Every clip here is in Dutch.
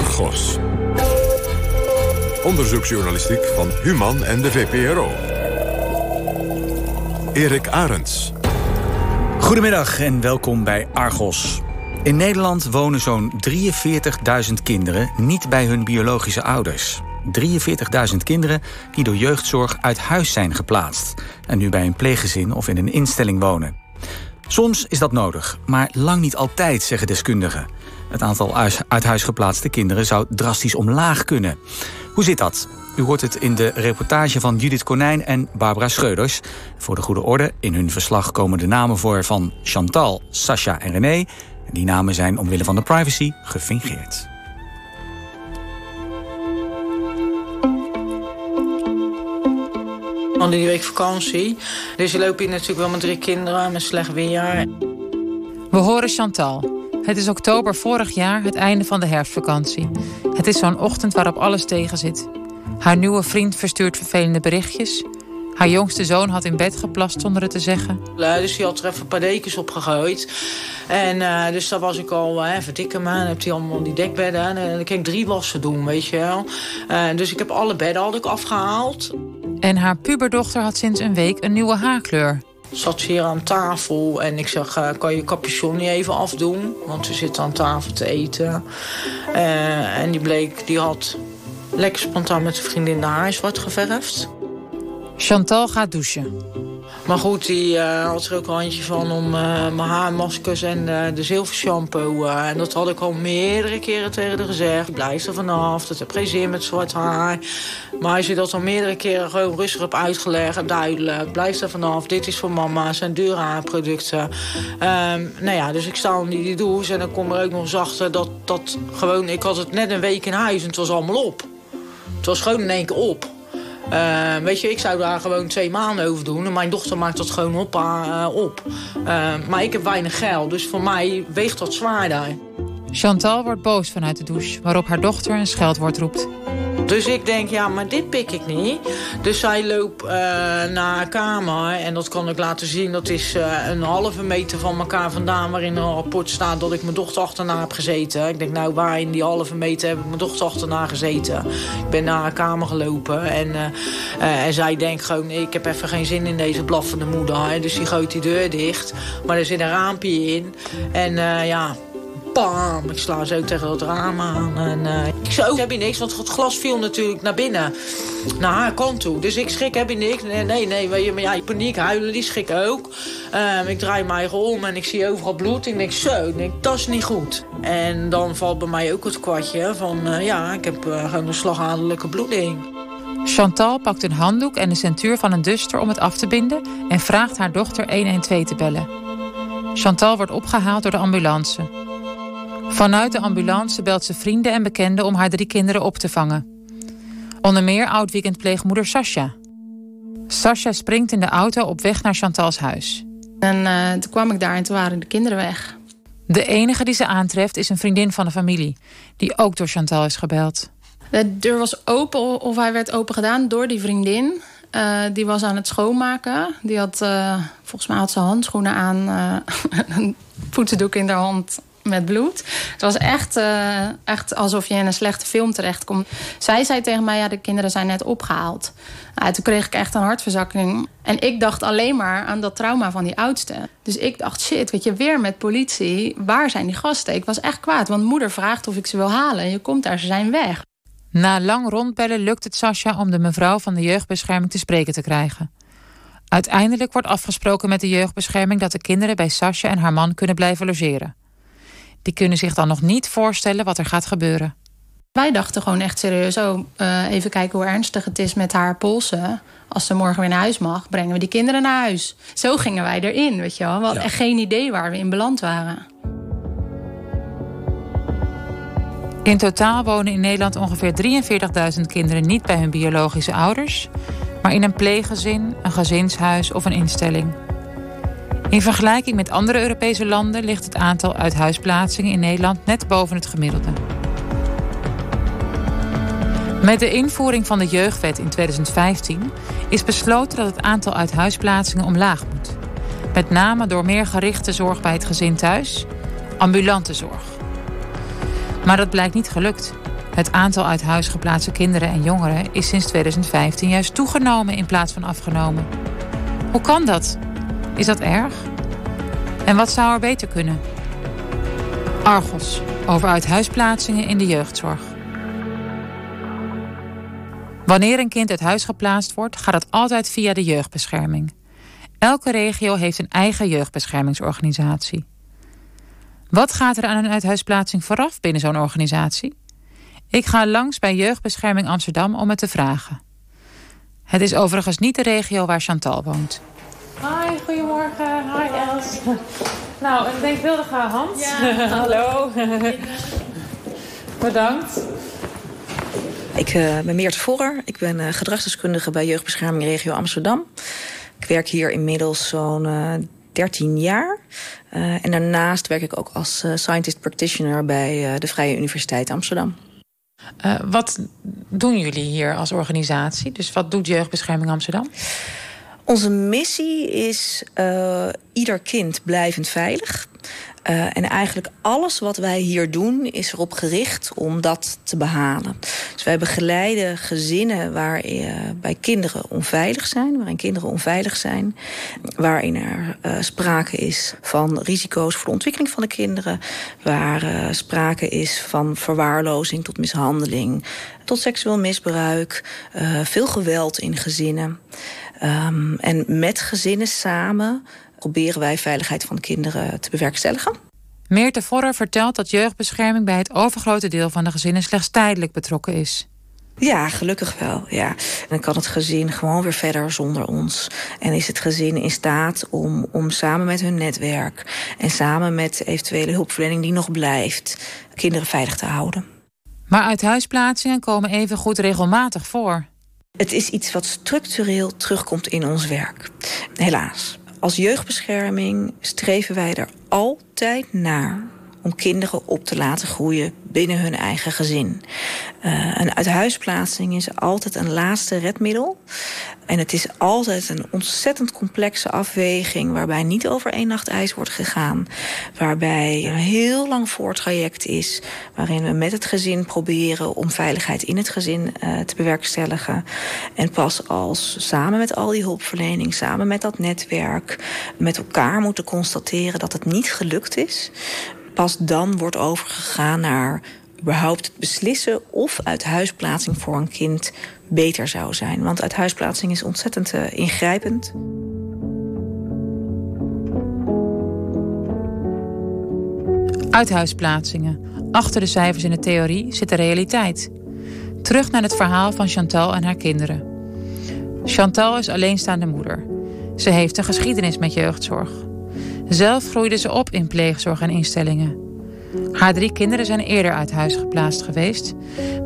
Argos. Onderzoeksjournalistiek van Human en de VPRO. Erik Arends. Goedemiddag en welkom bij Argos. In Nederland wonen zo'n 43.000 kinderen niet bij hun biologische ouders. 43.000 kinderen die door jeugdzorg uit huis zijn geplaatst... en nu bij een pleeggezin of in een instelling wonen. Soms is dat nodig, maar lang niet altijd, zeggen deskundigen. Het aantal uit huis geplaatste kinderen zou drastisch omlaag kunnen. Hoe zit dat? U hoort het in de reportage van Judith Konijn en Barbara Schreuders. Voor de goede orde, in hun verslag komen de namen voor van Chantal, Sascha en René. Die namen zijn omwille van de privacy gefingeerd. Al die week vakantie. Dus je loopt hier natuurlijk wel met drie kinderen met slecht weer. We horen Chantal. Het is oktober vorig jaar, het einde van de herfstvakantie. Het is zo'n ochtend waarop alles tegen zit. Haar nieuwe vriend verstuurt vervelende berichtjes. Haar jongste zoon had in bed geplast zonder het te zeggen. dus hij had er even een paar dekens op gegooid. En uh, dus daar was ik al, uh, verdikken me. Dan heb hij allemaal die dekbedden. En dan kan ik drie wassen doen, weet je wel. Uh, dus ik heb alle bedden had ik afgehaald. En haar puberdochter had sinds een week een nieuwe haarkleur. Zat ze hier aan tafel en ik zeg, uh, kan je capuchon niet even afdoen? Want ze zitten aan tafel te eten. Uh, en die bleek, die had lekker spontaan met zijn vriendin de haar zwart geverfd. Chantal gaat douchen. Maar goed, die uh, had er ook een handje van om mijn haarmaskers en de zilvershampoo. en dat had ik al meerdere keren tegen haar gezegd. Blijf er vanaf, dat heb geen zin met zwart haar. Maar als je dat al meerdere keren gewoon rustig hebt uitgelegd, duidelijk. Blijf er vanaf, dit is voor mama, zijn dure haarproducten. Um, nou ja, dus ik sta in die douche en dan kom er ook nog achter dat, dat gewoon... Ik had het net een week in huis en het was allemaal op. Het was gewoon in één keer op. Uh, weet je, ik zou daar gewoon twee maanden over doen. En mijn dochter maakt dat gewoon op. Uh, op. Uh, maar ik heb weinig geld, dus voor mij weegt dat zwaarder. Chantal wordt boos vanuit de douche, waarop haar dochter een scheldwoord roept. Dus ik denk, ja, maar dit pik ik niet. Dus zij loopt uh, naar haar kamer. En dat kan ik laten zien. Dat is uh, een halve meter van elkaar vandaan. Waarin een rapport staat dat ik mijn dochter achterna heb gezeten. Ik denk, nou, waar in die halve meter heb ik mijn dochter achterna gezeten? Ik ben naar haar kamer gelopen. En, uh, en zij denkt gewoon, ik heb even geen zin in deze blaffende moeder. Dus die gooit die deur dicht. Maar er zit een raampje in. En ja, Bam! Ik sla zo tegen dat raam aan. En, uh, ik zei, oh, heb je niks, want het glas viel natuurlijk naar binnen. Naar haar kant toe. Dus ik schrik, heb je niks? Nee, nee, nee weet je, maar ja, paniek, huilen, die schrik ook. Um, ik draai mij om en ik zie overal bloed. Ik denk, zo, ik denk, dat is niet goed. En dan valt bij mij ook het kwartje van, uh, ja, ik heb gewoon een slagadelijke bloeding. Chantal pakt een handdoek en de centuur van een duster om het af te binden... en vraagt haar dochter 112 te bellen. Chantal wordt opgehaald door de ambulance. Vanuit de ambulance belt ze vrienden en bekenden om haar drie kinderen op te vangen. Onder meer oud-weekendpleegmoeder Sascha. Sascha springt in de auto op weg naar Chantals huis. En uh, toen kwam ik daar en toen waren de kinderen weg. De enige die ze aantreft is een vriendin van de familie, die ook door Chantal is gebeld. De deur was open, of hij werd open gedaan door die vriendin. Uh, die was aan het schoonmaken. Die had, uh, volgens mij had ze handschoenen aan, een voetendoek in haar hand met bloed. Het was echt, uh, echt alsof je in een slechte film terechtkomt. Zij zei tegen mij, ja, de kinderen zijn net opgehaald. Nou, toen kreeg ik echt een hartverzakking. En ik dacht alleen maar aan dat trauma van die oudste. Dus ik dacht, shit, weet je, weer met politie. Waar zijn die gasten? Ik was echt kwaad, want moeder vraagt of ik ze wil halen. En je komt daar, ze zijn weg. Na lang rondbellen lukt het Sascha om de mevrouw van de jeugdbescherming te spreken te krijgen. Uiteindelijk wordt afgesproken met de jeugdbescherming... dat de kinderen bij Sascha en haar man kunnen blijven logeren. Die kunnen zich dan nog niet voorstellen wat er gaat gebeuren. Wij dachten gewoon echt serieus, oh, uh, even kijken hoe ernstig het is met haar polsen. Als ze morgen weer naar huis mag, brengen we die kinderen naar huis. Zo gingen wij erin, weet je wel. We hadden ja. echt geen idee waar we in beland waren. In totaal wonen in Nederland ongeveer 43.000 kinderen niet bij hun biologische ouders, maar in een pleeggezin, een gezinshuis of een instelling. In vergelijking met andere Europese landen ligt het aantal uithuisplaatsingen in Nederland net boven het gemiddelde. Met de invoering van de jeugdwet in 2015 is besloten dat het aantal uithuisplaatsingen omlaag moet. Met name door meer gerichte zorg bij het gezin thuis, ambulante zorg. Maar dat blijkt niet gelukt. Het aantal uit huis geplaatste kinderen en jongeren is sinds 2015 juist toegenomen in plaats van afgenomen. Hoe kan dat? Is dat erg? En wat zou er beter kunnen? Argos over uithuisplaatsingen in de jeugdzorg. Wanneer een kind uit huis geplaatst wordt, gaat het altijd via de jeugdbescherming. Elke regio heeft een eigen jeugdbeschermingsorganisatie. Wat gaat er aan een uithuisplaatsing vooraf binnen zo'n organisatie? Ik ga langs bij Jeugdbescherming Amsterdam om het te vragen. Het is overigens niet de regio waar Chantal woont. Hi, goedemorgen. Hi Els. Nou, een denkbeeldige hand. Ja. Hallo. Bedankt. Ik uh, ben Meert Vorrer. Ik ben uh, gedragsdeskundige bij Jeugdbescherming Regio Amsterdam. Ik werk hier inmiddels zo'n uh, 13 jaar. en daarnaast werk ik ook als scientist practitioner bij de Vrije Universiteit Amsterdam. wat doen jullie hier als organisatie? Dus wat doet Jeugdbescherming Amsterdam? Onze missie is uh, ieder kind blijvend veilig. Uh, en eigenlijk alles wat wij hier doen is erop gericht om dat te behalen. Dus wij begeleiden gezinnen waarin uh, bij kinderen onveilig zijn, waarin kinderen onveilig zijn, waarin er uh, sprake is van risico's voor de ontwikkeling van de kinderen, waar sprake is van verwaarlozing tot mishandeling, tot seksueel misbruik, veel geweld in gezinnen. Um, en met gezinnen samen proberen wij veiligheid van de kinderen te bewerkstelligen. Meerte Vorrer vertelt dat jeugdbescherming bij het overgrote deel van de gezinnen slechts tijdelijk betrokken is. Ja, gelukkig wel. Ja. Dan kan het gezin gewoon weer verder zonder ons. En is het gezin in staat om, om samen met hun netwerk en samen met eventuele hulpverlening die nog blijft, kinderen veilig te houden. Maar uithuisplaatsingen komen even goed regelmatig voor. Het is iets wat structureel terugkomt in ons werk. Helaas. Als jeugdbescherming streven wij er altijd naar om kinderen op te laten groeien binnen hun eigen gezin. Uh, een uithuisplaatsing is altijd een laatste redmiddel. En het is altijd een ontzettend complexe afweging... waarbij niet over één nacht ijs wordt gegaan. Waarbij een heel lang voortraject is... waarin we met het gezin proberen om veiligheid in het gezin uh, te bewerkstelligen. En pas als samen met al die hulpverlening, samen met dat netwerk... met elkaar moeten constateren dat het niet gelukt is pas dan wordt overgegaan naar überhaupt het beslissen of uithuisplaatsing voor een kind beter zou zijn. Want uithuisplaatsing is ontzettend uh, ingrijpend. Uithuisplaatsingen. Achter de cijfers in de theorie zit de realiteit. Terug naar het verhaal van Chantal en haar kinderen. Chantal is alleenstaande moeder. Ze heeft een geschiedenis met jeugdzorg. Zelf groeide ze op in pleegzorg en instellingen. Haar drie kinderen zijn eerder uit huis geplaatst geweest,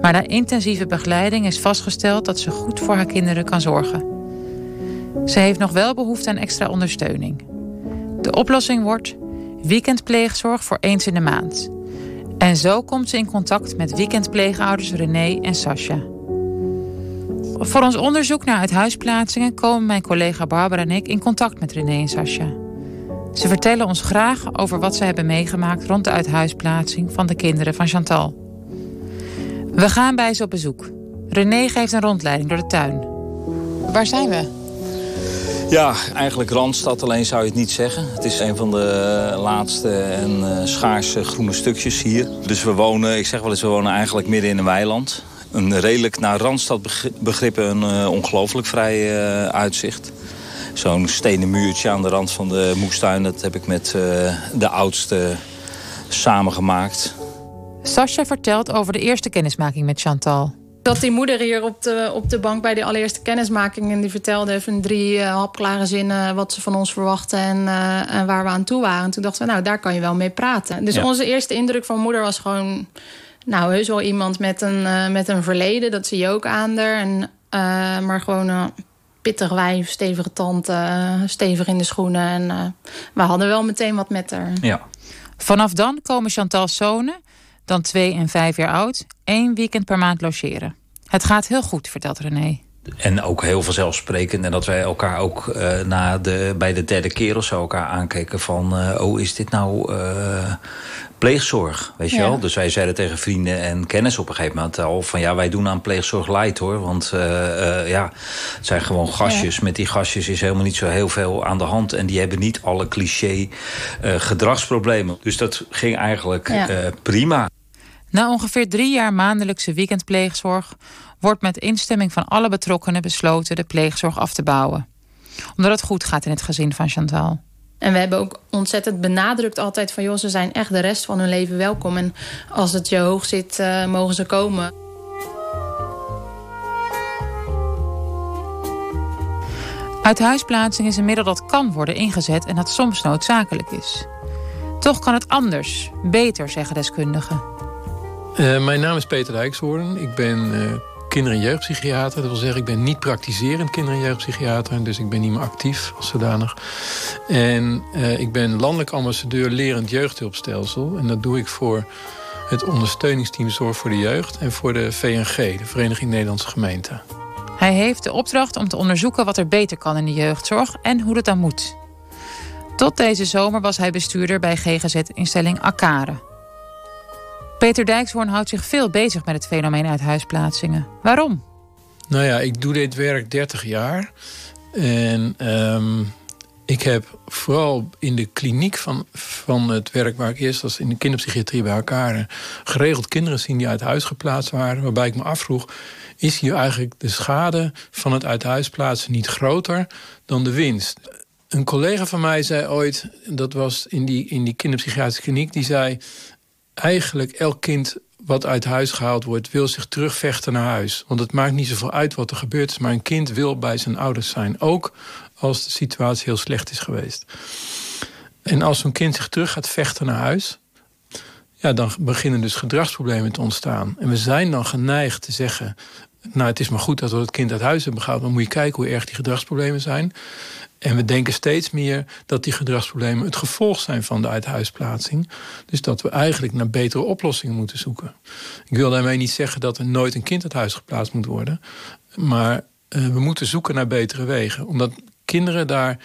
maar na intensieve begeleiding is vastgesteld dat ze goed voor haar kinderen kan zorgen. Ze heeft nog wel behoefte aan extra ondersteuning. De oplossing wordt weekendpleegzorg voor eens in de maand. En zo komt ze in contact met weekendpleegouders René en Sascha. Voor ons onderzoek naar uithuisplaatsingen komen mijn collega Barbara en ik in contact met René en Sascha. Ze vertellen ons graag over wat ze hebben meegemaakt rond de uithuisplaatsing van de kinderen van Chantal. We gaan bij ze op bezoek. René geeft een rondleiding door de tuin. Waar zijn we? Ja, eigenlijk Randstad, alleen zou je het niet zeggen. Het is een van de laatste en uh, schaarse groene stukjes hier. Dus we wonen, ik zeg wel eens, we wonen eigenlijk midden in een weiland. Een redelijk naar Randstad begrippen een uh, ongelooflijk vrij uitzicht zo'n stenen muurtje aan de rand van de moestuin. Dat heb ik met uh, de oudste samengemaakt. Sascha vertelt over de eerste kennismaking met Chantal. Dat die moeder hier op de, op de bank bij de allereerste kennismaking... en die vertelde even drie uh, hapklare zinnen wat ze van ons verwachten... En, uh, en, waar we aan toe waren. En toen dachten we, nou, daar kan je wel mee praten. Dus ja. onze eerste indruk van moeder was gewoon... nou, heus wel iemand met een, uh, met een verleden. Dat zie je ook aan haar. En, maar gewoon pittig wijf, stevige tante, stevig in de schoenen. En uh, we hadden wel meteen wat met haar. Ja. Vanaf dan komen Chantal's zonen, dan twee en vijf jaar oud, één weekend per maand logeren. Het gaat heel goed, vertelt René. En ook heel vanzelfsprekend. En dat wij elkaar ook uh, na de, bij de derde keer of zo elkaar aankeken van... oh, is dit nou pleegzorg, weet je wel. Dus wij zeiden tegen vrienden en kennis op een gegeven moment al... van ja, wij doen aan pleegzorg light hoor. Want ja, het zijn gewoon gastjes. Met die gastjes is helemaal niet zo heel veel aan de hand. En die hebben niet alle cliché gedragsproblemen. Dus dat ging eigenlijk prima. Na ongeveer drie jaar maandelijkse weekendpleegzorg wordt met instemming van alle betrokkenen besloten de pleegzorg af te bouwen. Omdat het goed gaat in het gezin van Chantal. En we hebben ook ontzettend benadrukt altijd van... joh, ze zijn echt de rest van hun leven welkom. En als het je hoog zit, uh, mogen ze komen. Uithuisplaatsing is een middel dat kan worden ingezet... en dat soms noodzakelijk is. Toch kan het anders, beter, zeggen deskundigen. Uh, mijn naam is Peter Dijkshoorn. Ik ben uh, kinder- en jeugdpsychiater. Dat wil zeggen, ik ben niet praktiserend kinder- en jeugdpsychiater. Dus ik ben niet meer actief als zodanig. En uh, ik ben landelijk ambassadeur lerend jeugdhulpstelsel. En dat doe ik voor het ondersteuningsteam Zorg voor de Jeugd... en voor de VNG, de Vereniging Nederlandse Gemeenten. Hij heeft de opdracht om te onderzoeken wat er beter kan in de jeugdzorg... en hoe dat dan moet. Tot deze zomer was hij bestuurder bij GGZ-instelling Akare... Peter Dijkshoorn houdt zich veel bezig met het fenomeen uithuisplaatsingen. Waarom? Nou ja, ik doe dit werk 30 jaar. En um, ik heb vooral in de kliniek van, van het werk waar ik eerst was... in de kinderpsychiatrie bij elkaar... geregeld kinderen zien die uit huis geplaatst waren. Waarbij ik me afvroeg, is hier eigenlijk de schade van het uit huis plaatsen niet groter dan de winst? Een collega van mij zei ooit, dat was in die, in die kinderpsychiatrische kliniek... die zei, eigenlijk elk kind wat uit huis gehaald wordt... wil zich terugvechten naar huis. Want het maakt niet zoveel uit wat er gebeurd is... maar een kind wil bij zijn ouders zijn. Ook als de situatie heel slecht is geweest. En als zo'n kind zich terug gaat vechten naar huis... Ja, dan beginnen dus gedragsproblemen te ontstaan. En we zijn dan geneigd te zeggen... nou, het is maar goed dat we het kind uit huis hebben gehaald... maar moet je kijken hoe erg die gedragsproblemen zijn. En we denken steeds meer dat die gedragsproblemen het gevolg zijn van de uithuisplaatsing. Dus dat we eigenlijk naar betere oplossingen moeten zoeken. Ik wil daarmee niet zeggen dat er nooit een kind uit huis geplaatst moet worden. Maar uh, we moeten zoeken naar betere wegen. Omdat kinderen daar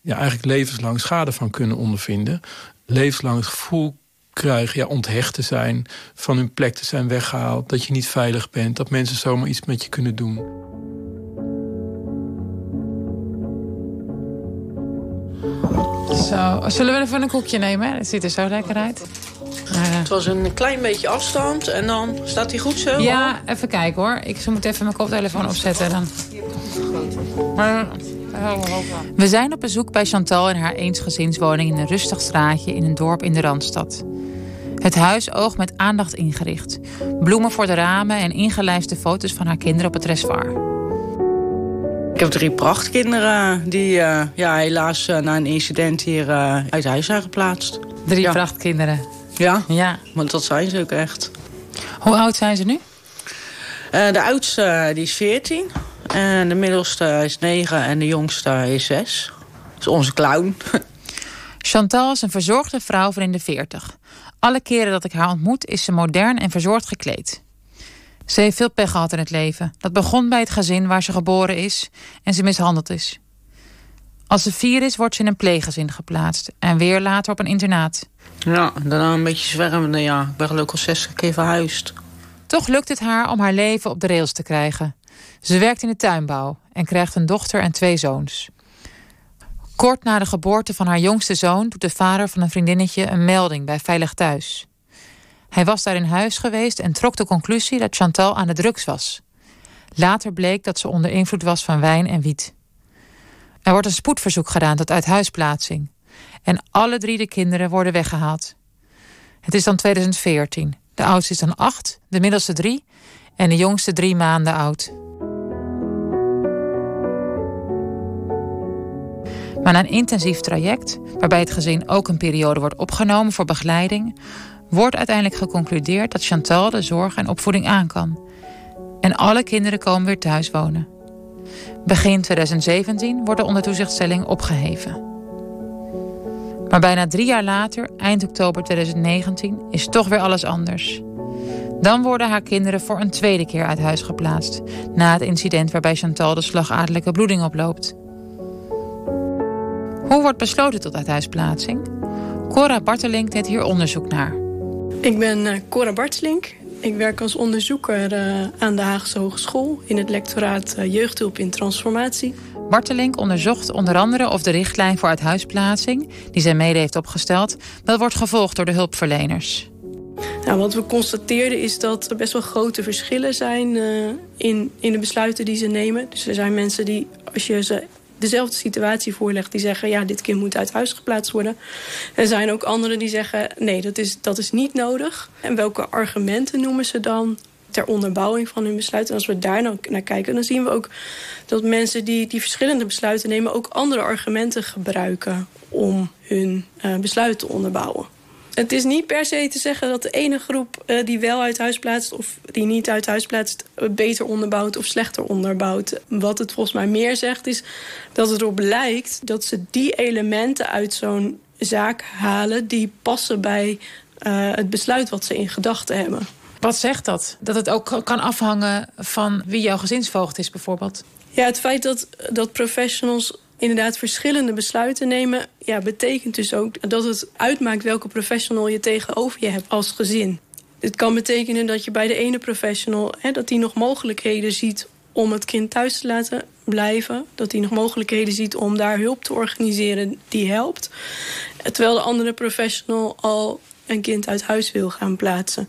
ja, eigenlijk levenslang schade van kunnen ondervinden. Levenslang het gevoel krijgen ja, onthecht te zijn, van hun plek te zijn weggehaald, dat je niet veilig bent, dat mensen zomaar iets met je kunnen doen. Zo, zullen we even een koekje nemen? Het ziet er zo lekker uit. Uh, het was een klein beetje afstand en dan staat hij goed zo? Ja, even kijken hoor. Ik moet even mijn koptelefoon opzetten dan. We zijn op bezoek bij Chantal in haar eensgezinswoning in een rustig straatje in een dorp in de Randstad. Het huis oog met aandacht ingericht. Bloemen voor de ramen en ingelijste foto's van haar kinderen op het reservoir. Ik heb drie prachtkinderen die uh, ja, helaas uh, na een incident hier uh, uit huis zijn geplaatst. Drie ja. prachtkinderen? Ja, ja, want dat zijn ze ook echt. Hoe oud zijn ze nu? de oudste die is 14. En de middelste is 9 en de jongste is 6. Dat is onze clown. Chantal is een verzorgde vrouw van in de 40. Alle keren dat ik haar ontmoet is ze modern en verzorgd gekleed. Ze heeft veel pech gehad in het leven. Dat begon bij het gezin waar ze geboren is en ze mishandeld is. Als ze vier is, wordt ze in een pleeggezin geplaatst. En weer later op een internaat. Ja, daarna een beetje zwervende, ja. Ik ben gelukkig al 60 keer verhuisd. Toch lukt het haar om haar leven op de rails te krijgen. Ze werkt in de tuinbouw en krijgt een dochter en twee zoons. Kort na de geboorte van haar jongste zoon doet de vader van een vriendinnetje een melding bij Veilig Thuis. Hij was daar in huis geweest en trok de conclusie dat Chantal aan de drugs was. Later bleek dat ze onder invloed was van wijn en wiet. Er wordt een spoedverzoek gedaan tot uithuisplaatsing. En alle drie de kinderen worden weggehaald. Het is dan 2014. De oudste is dan acht, de middelste drie en de jongste drie maanden oud. Maar na een intensief traject, waarbij het gezin ook een periode wordt opgenomen voor begeleiding, wordt uiteindelijk geconcludeerd dat Chantal de zorg en opvoeding aan kan. En alle kinderen komen weer thuis wonen. Begin 2017 wordt de ondertoezichtstelling opgeheven. Maar bijna drie jaar later, eind oktober 2019, is toch weer alles anders. Dan worden haar kinderen voor een tweede keer uit huis geplaatst... na het incident waarbij Chantal de slagadelijke bloeding oploopt. Hoe wordt besloten tot uithuisplaatsing? Cora Bartelink deed hier onderzoek naar. Ik ben uh, Cora Bartslink. Ik werk als onderzoeker uh, aan de Haagse Hogeschool... in het lectoraat uh, Jeugdhulp in Transformatie. Bartelink onderzocht onder andere of de richtlijn voor uithuisplaatsing... die zij mede heeft opgesteld, wel wordt gevolgd door de hulpverleners. Nou, wat we constateerden is dat er best wel grote verschillen zijn uh, in, in de besluiten die ze nemen. Dus er zijn mensen die, als je ze dezelfde situatie voorlegt, die zeggen: ja, dit kind moet uit huis geplaatst worden. Er zijn ook anderen die zeggen: nee, dat is, dat is niet nodig. En welke argumenten noemen ze dan? ter onderbouwing van hun besluit. En als we daar nou naar kijken, dan zien we ook dat mensen die, die verschillende besluiten nemen... ook andere argumenten gebruiken om hun uh, besluit te onderbouwen. Het is niet per se te zeggen dat de ene groep uh, die wel uit huis plaatst... of die niet uit huis plaatst, beter onderbouwt of slechter onderbouwt. Wat het volgens mij meer zegt is dat het erop lijkt... dat ze die elementen uit zo'n zaak halen... die passen bij uh, het besluit wat ze in gedachten hebben. Wat zegt dat? Dat het ook kan afhangen van wie jouw gezinsvoogd is bijvoorbeeld? Ja, het feit dat, dat professionals inderdaad verschillende besluiten nemen... Ja, betekent dus ook dat het uitmaakt welke professional je tegenover je hebt als gezin. Het kan betekenen dat je bij de ene professional... Hè, dat die nog mogelijkheden ziet om het kind thuis te laten blijven. Dat hij nog mogelijkheden ziet om daar hulp te organiseren die helpt. Terwijl de andere professional al een kind uit huis wil gaan plaatsen.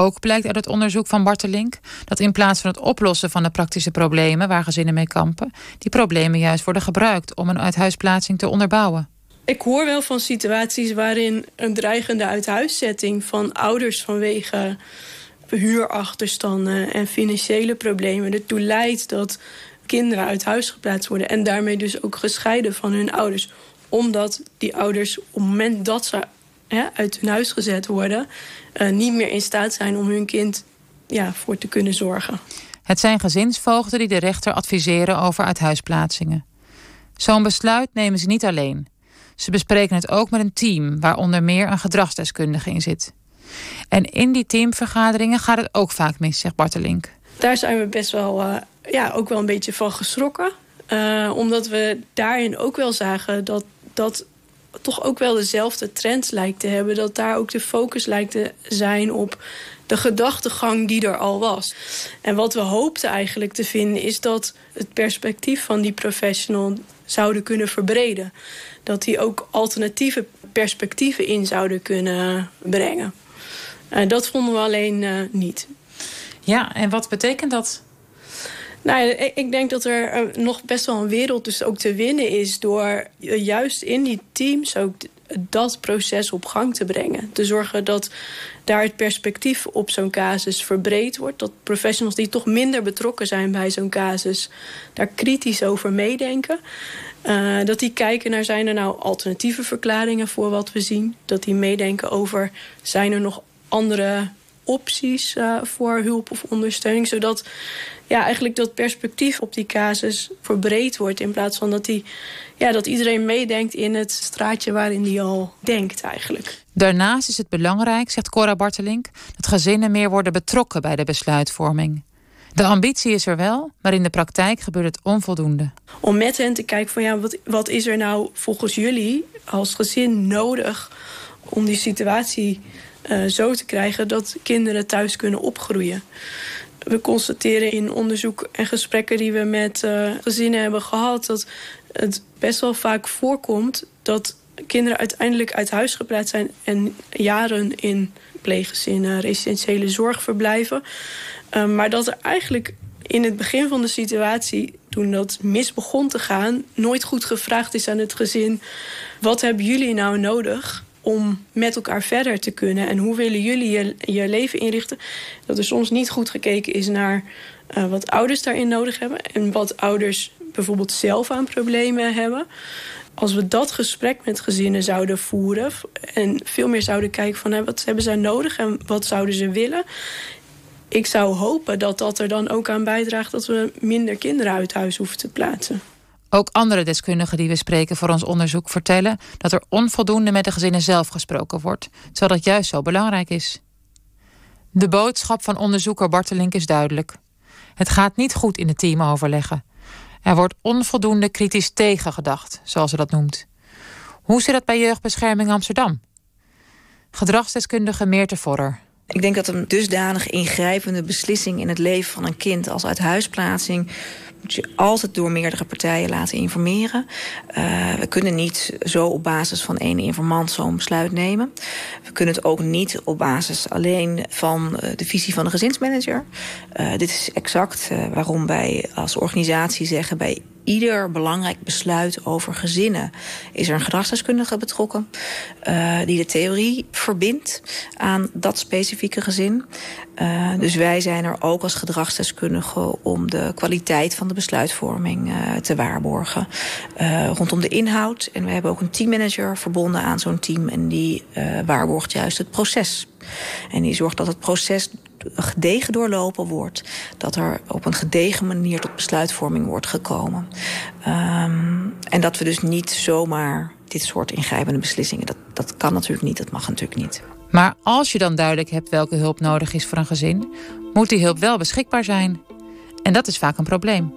Ook blijkt uit het onderzoek van Bartelink dat in plaats van het oplossen van de praktische problemen waar gezinnen mee kampen, die problemen juist worden gebruikt om een uithuisplaatsing te onderbouwen. Ik hoor wel van situaties waarin een dreigende uithuiszetting van ouders vanwege huurachterstanden en financiële problemen ertoe leidt dat kinderen uit huis geplaatst worden en daarmee dus ook gescheiden van hun ouders. Omdat die ouders op het moment dat ze uit hun huis gezet worden, uh, niet meer in staat zijn om hun kind ja, voor te kunnen zorgen. Het zijn gezinsvoogden die de rechter adviseren over uithuisplaatsingen. Zo'n besluit nemen ze niet alleen. Ze bespreken het ook met een team waar onder meer een gedragsdeskundige in zit. En in die teamvergaderingen gaat het ook vaak mis, zegt Bartelink. Daar zijn we best wel, uh, ja, ook wel een beetje van geschrokken. Uh, omdat we daarin ook wel zagen dat, dat toch ook wel dezelfde trends lijkt te hebben. Dat daar ook de focus lijkt te zijn op de gedachtegang die er al was. En wat we hoopten eigenlijk te vinden is dat het perspectief van die professional zouden kunnen verbreden. Dat die ook alternatieve perspectieven in zouden kunnen brengen. Uh, dat vonden we alleen uh, niet. Ja, en wat betekent dat nou, ik denk dat er eh, nog best wel een wereld dus ook te winnen is... door juist in die teams ook dat proces op gang te brengen. Te zorgen dat daar het perspectief op zo'n casus verbreed wordt. Dat professionals die toch minder betrokken zijn bij zo'n casus... daar kritisch over meedenken. Uh, dat die kijken naar zijn er nou alternatieve verklaringen voor wat we zien. Dat die meedenken over zijn er nog andere opties uh, voor hulp of ondersteuning. Zodat ja, eigenlijk dat perspectief op die casus verbreed wordt. In plaats van dat, die, ja, dat iedereen meedenkt in het straatje waarin die al denkt eigenlijk. Daarnaast is het belangrijk, zegt Cora Bartelink, dat gezinnen meer worden betrokken bij de besluitvorming. De ambitie is er wel, maar in de praktijk gebeurt het onvoldoende. Om met hen te kijken van ja, wat, wat is er nou volgens jullie als gezin nodig om die situatie uh, zo te krijgen dat kinderen thuis kunnen opgroeien. We constateren in onderzoek en gesprekken die we met uh, gezinnen hebben gehad... dat het best wel vaak voorkomt dat kinderen uiteindelijk uit huis geplaatst zijn... en jaren in pleeggezinnen, residentiële zorg verblijven. Uh, maar dat er eigenlijk in het begin van de situatie, toen dat mis begon te gaan... nooit goed gevraagd is aan het gezin... wat hebben jullie nou nodig om met elkaar verder te kunnen. En hoe willen jullie je, leven inrichten? Dat er soms niet goed gekeken is naar uh, wat ouders daarin nodig hebben. En wat ouders bijvoorbeeld zelf aan problemen hebben. Als we dat gesprek met gezinnen zouden voeren... en veel meer zouden kijken van hè, wat hebben zij nodig en wat zouden ze willen... ik zou hopen dat dat er dan ook aan bijdraagt... dat we minder kinderen uit huis hoeven te plaatsen. Ook andere deskundigen die we spreken voor ons onderzoek vertellen dat er onvoldoende met de gezinnen zelf gesproken wordt, terwijl dat juist zo belangrijk is. De boodschap van onderzoeker Bartelink is duidelijk. Het gaat niet goed in het team overleggen. Er wordt onvoldoende kritisch tegengedacht, zoals ze dat noemt. Hoe zit dat bij Jeugdbescherming Amsterdam? Gedragsdeskundige Meerte Vorrer. Ik denk dat een dusdanig ingrijpende beslissing in het leven van een kind als uithuisplaatsing moet je altijd door meerdere partijen laten informeren. Uh, we kunnen niet zo op basis van één informant zo'n besluit nemen. We kunnen het ook niet op basis alleen van uh, de visie van de gezinsmanager. Uh, dit is exact waarom wij als organisatie zeggen... bij ieder belangrijk besluit over gezinnen is er een gedragsdeskundige betrokken. Uh, die de theorie verbindt aan dat specifieke gezin. Uh, dus wij zijn er ook als gedragsdeskundige om de kwaliteit van de besluitvorming uh, te waarborgen. rondom de inhoud. En we hebben ook een teammanager verbonden aan zo'n team. En die waarborgt juist het proces. En die zorgt dat het proces gedegen doorlopen wordt. Dat er op een gedegen manier tot besluitvorming wordt gekomen. Um, en dat we dus niet zomaar dit soort ingrijpende beslissingen... Dat, dat kan natuurlijk niet, dat mag natuurlijk niet. Maar als je dan duidelijk hebt welke hulp nodig is voor een gezin... moet die hulp wel beschikbaar zijn. En dat is vaak een probleem.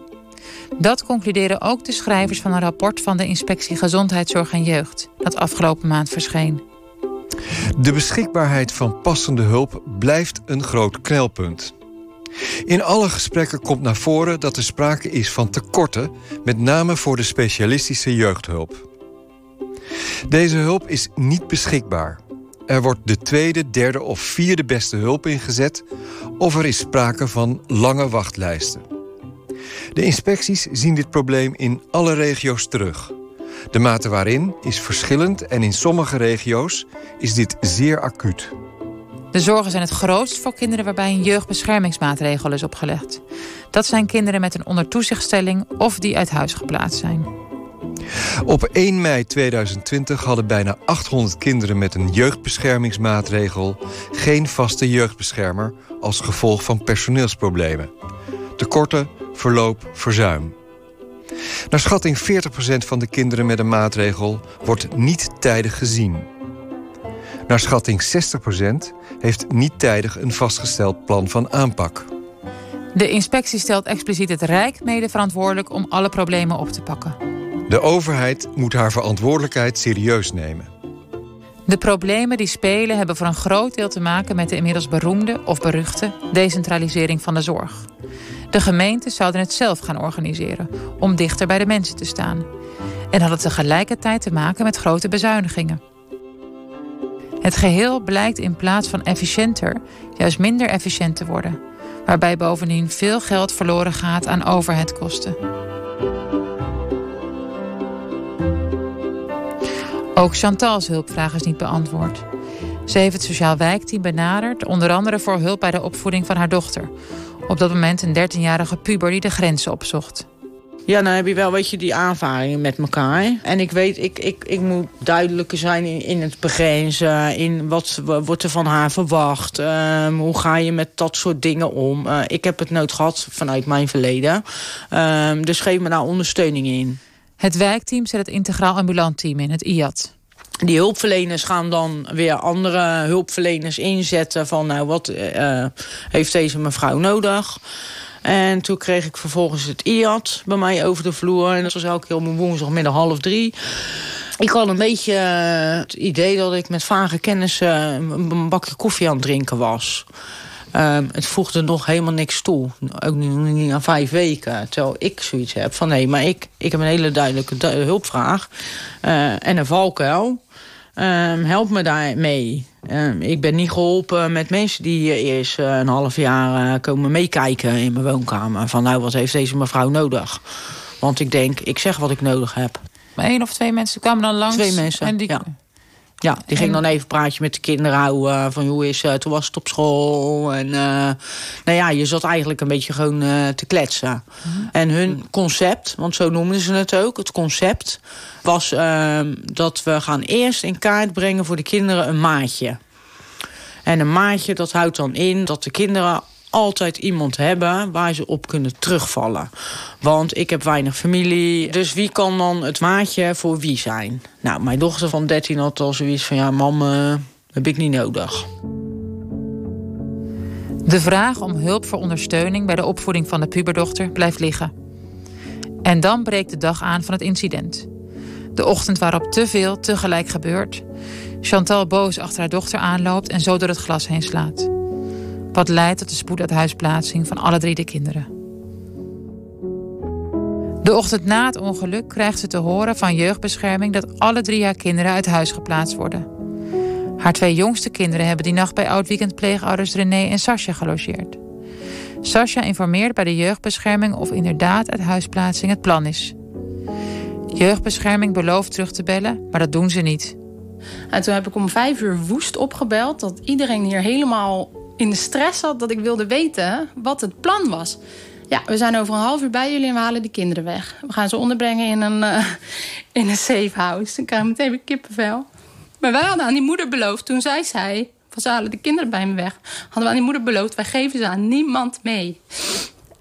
Dat concluderen ook de schrijvers van een rapport van de Inspectie Gezondheidszorg en Jeugd... dat afgelopen maand verscheen. De beschikbaarheid van passende hulp blijft een groot knelpunt. In alle gesprekken komt naar voren dat er sprake is van tekorten, met name voor de specialistische jeugdhulp. Deze hulp is niet beschikbaar. Er wordt de tweede, derde of vierde beste hulp ingezet, of er is sprake van lange wachtlijsten. De inspecties zien dit probleem in alle regio's terug. De mate waarin is verschillend en in sommige regio's is dit zeer acuut. De zorgen zijn het grootst voor kinderen waarbij een jeugdbeschermingsmaatregel is opgelegd. Dat zijn kinderen met een ondertoezichtstelling of die uit huis geplaatst zijn. Op 1 mei 2020 hadden bijna 800 kinderen met een jeugdbeschermingsmaatregel geen vaste jeugdbeschermer als gevolg van personeelsproblemen. Tekorten, verloop, verzuim. Naar schatting 40% van de kinderen met een maatregel wordt niet tijdig gezien. Naar schatting 60% heeft niet tijdig een vastgesteld plan van aanpak. De inspectie stelt expliciet het Rijk mede verantwoordelijk om alle problemen op te pakken. De overheid moet haar verantwoordelijkheid serieus nemen. De problemen die spelen hebben voor een groot deel te maken met de inmiddels beroemde of beruchte decentralisering van de zorg. De gemeenten zouden het zelf gaan organiseren om dichter bij de mensen te staan. En hadden tegelijkertijd te maken met grote bezuinigingen. Het geheel blijkt in plaats van efficiënter juist minder efficiënt te worden, waarbij bovendien veel geld verloren gaat aan overheidkosten. Ook Chantal's hulpvraag is niet beantwoord. Ze heeft het sociaal wijkteam benaderd, onder andere voor hulp bij de opvoeding van haar dochter. Op dat moment een 13-jarige puber die de grenzen opzocht. Ja, dan heb je wel weet je, die aanvaringen met elkaar. En ik weet, ik, ik, ik moet duidelijker zijn in, in het begrenzen. In wat wordt er van haar verwacht. Um, hoe ga je met dat soort dingen om. Uh, ik heb het nooit gehad vanuit mijn verleden. Um, dus geef me daar ondersteuning in. Het wijkteam zet het integraal ambulant team in, het IAT. Die hulpverleners gaan dan weer andere hulpverleners inzetten... van nou, wat uh, heeft deze mevrouw nodig... En toen kreeg ik vervolgens het IAT bij mij over de vloer. En dat was elke keer om woensdagmiddag half drie. Ik had een beetje het idee dat ik met vage kennis een bakje koffie aan het drinken was. Um, het voegde nog helemaal niks toe. Ook niet na vijf weken. Terwijl ik zoiets heb van... nee, maar ik, ik heb een hele duidelijke hulpvraag. Uh, en een valkuil. Um, help me daarmee. Um, ik ben niet geholpen met mensen die eerst uh, een half jaar uh, komen meekijken in mijn woonkamer. Van nou, wat heeft deze mevrouw nodig? Want ik denk, ik zeg wat ik nodig heb. Maar één of twee mensen kwamen dan langs? Twee mensen, en die... ja. Ja, die ging dan even praatje met de kinderen houden. Van hoe is het, hoe was het op school? En uh, nou ja, je zat eigenlijk een beetje gewoon uh, te kletsen. Mhm. En hun concept, want zo noemden ze het ook, het concept... was uh, dat we gaan eerst in kaart brengen voor de kinderen een maatje. En een maatje, dat houdt dan in dat de kinderen altijd iemand hebben waar ze op kunnen terugvallen. Want ik heb weinig familie. Dus wie kan dan het maatje voor wie zijn? Nou, mijn dochter van 13 had al zoiets van... ja, mam, uh, heb ik niet nodig. De vraag om hulp voor ondersteuning bij de opvoeding van de puberdochter blijft liggen. En dan breekt de dag aan van het incident. De ochtend waarop te veel tegelijk gebeurt. Chantal boos achter haar dochter aanloopt en zo door het glas heen slaat. Wat leidt tot de spoeduithuisplaatsing van alle drie de kinderen. De ochtend na het ongeluk krijgt ze te horen van jeugdbescherming dat alle drie haar kinderen uit huis geplaatst worden. Haar twee jongste kinderen hebben die nacht bij oud-weekendpleegouders René en Sascha gelogeerd. Sascha informeert bij de jeugdbescherming of inderdaad uithuisplaatsing het plan is. Jeugdbescherming belooft terug te bellen, maar dat doen ze niet. En toen heb ik om vijf uur woest opgebeld dat iedereen hier helemaal in de stress zat dat ik wilde weten wat het plan was. Ja, we zijn over een half uur bij jullie en we halen die kinderen weg. We gaan ze onderbrengen in een, uh, in een safe house. Dan krijg ik meteen weer kippenvel. Maar wij hadden aan die moeder beloofd, toen zij zei... van ze halen de kinderen bij me weg... hadden we aan die moeder beloofd, wij geven ze aan niemand mee.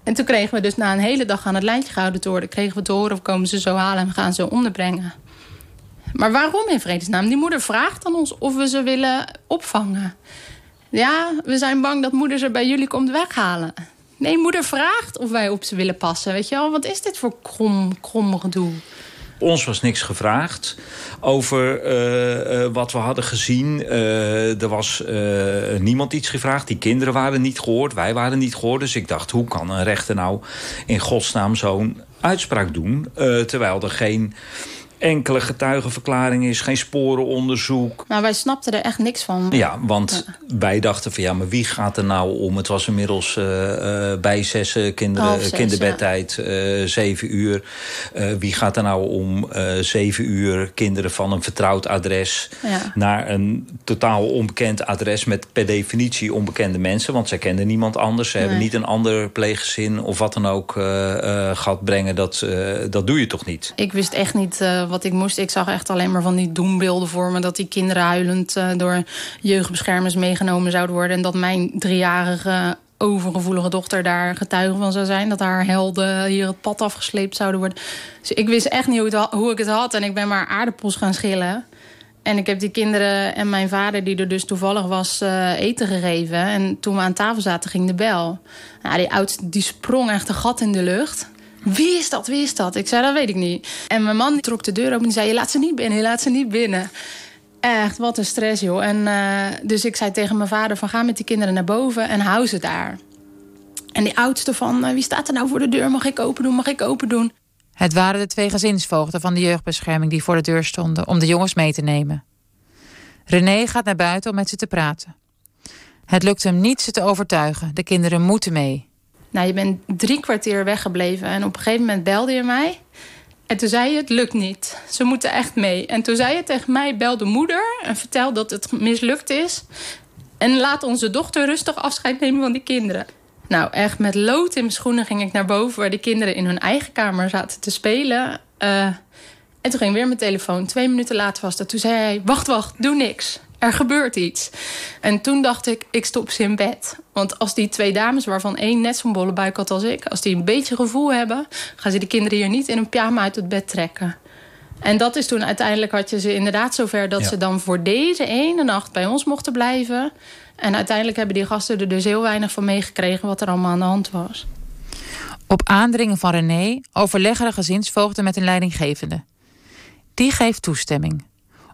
En toen kregen we dus na een hele dag aan het lijntje gehouden te worden... kregen we te horen of komen ze zo halen en we gaan ze onderbrengen. Maar waarom in vredesnaam? Die moeder vraagt aan ons of we ze willen opvangen. Ja, we zijn bang dat moeder ze bij jullie komt weghalen. Nee, moeder vraagt of wij op ze willen passen. Weet je wel, wat is dit voor krom, krom gedoe? Ons was niks gevraagd over uh, uh, wat we hadden gezien. Uh, er was niemand iets gevraagd. Die kinderen waren niet gehoord, wij waren niet gehoord. Dus ik dacht, hoe kan een rechter nou in godsnaam zo'n uitspraak doen... terwijl er geen enkele getuigenverklaring is, geen sporenonderzoek. Nou, wij snapten er echt niks van. Ja, want wij dachten van ja, maar wie gaat er nou om? Het was inmiddels uh, uh, bij zes kinderen, zes, kinderbedtijd, ja. zeven uur. wie gaat er nou om zeven uur kinderen van een vertrouwd adres... Ja. naar een totaal onbekend adres met per definitie onbekende mensen? Want zij kenden niemand anders. Ze nee. hebben niet een ander pleeggezin of wat dan ook gehad brengen. Dat, dat doe je toch niet? Ik wist echt niet wat ik moest. Ik zag echt alleen maar van die doembeelden voor me... dat die kinderen huilend uh, door jeugdbeschermers meegenomen zouden worden... en dat mijn driejarige overgevoelige dochter daar getuige van zou zijn. Dat haar helden hier het pad afgesleept zouden worden. Dus ik wist echt niet hoe, hoe ik het had. En ik ben maar aardappels gaan schillen. En ik heb die kinderen en mijn vader, die er dus toevallig was, uh, eten gegeven. En toen we aan tafel zaten, ging de bel. Nou, die die sprong echt een gat in de lucht. Wie is dat? Wie is dat? Ik zei, dat weet ik niet. En mijn man trok de deur open en zei, je laat ze niet binnen, je laat ze niet binnen. Echt, wat een stress, joh. En, uh, dus ik zei tegen mijn vader van, ga met die kinderen naar boven en hou ze daar. En die oudste van, uh, wie staat er nou voor de deur? Mag ik open doen? Mag ik open doen? Het waren de twee gezinsvoogden van de jeugdbescherming die voor de deur stonden om de jongens mee te nemen. René gaat naar buiten om met ze te praten. Het lukt hem niet ze te overtuigen. De kinderen moeten mee. Nou, je bent drie kwartier weggebleven en op een gegeven moment belde je mij. En toen zei je, het lukt niet. Ze moeten echt mee. En toen zei je tegen mij, bel de moeder en vertel dat het mislukt is. En laat onze dochter rustig afscheid nemen van die kinderen. Nou, echt met lood in mijn schoenen ging ik naar boven... waar de kinderen in hun eigen kamer zaten te spelen. Uh, en toen ging weer mijn telefoon. Twee minuten later was dat. Toen zei hij, wacht, wacht, doe niks er gebeurt iets. En toen dacht ik, ik stop ze in bed. Want als die twee dames, waarvan één net zo'n bolle buik had als ik... als die een beetje gevoel hebben... gaan ze de kinderen hier niet in een pyjama uit het bed trekken. En dat is toen uiteindelijk had je ze inderdaad zover... dat ja. ze dan voor deze ene nacht bij ons mochten blijven. En uiteindelijk hebben die gasten er dus heel weinig van meegekregen... wat er allemaal aan de hand was. Op aandringen van René overleggen de gezinsvoogden met een leidinggevende. Die geeft toestemming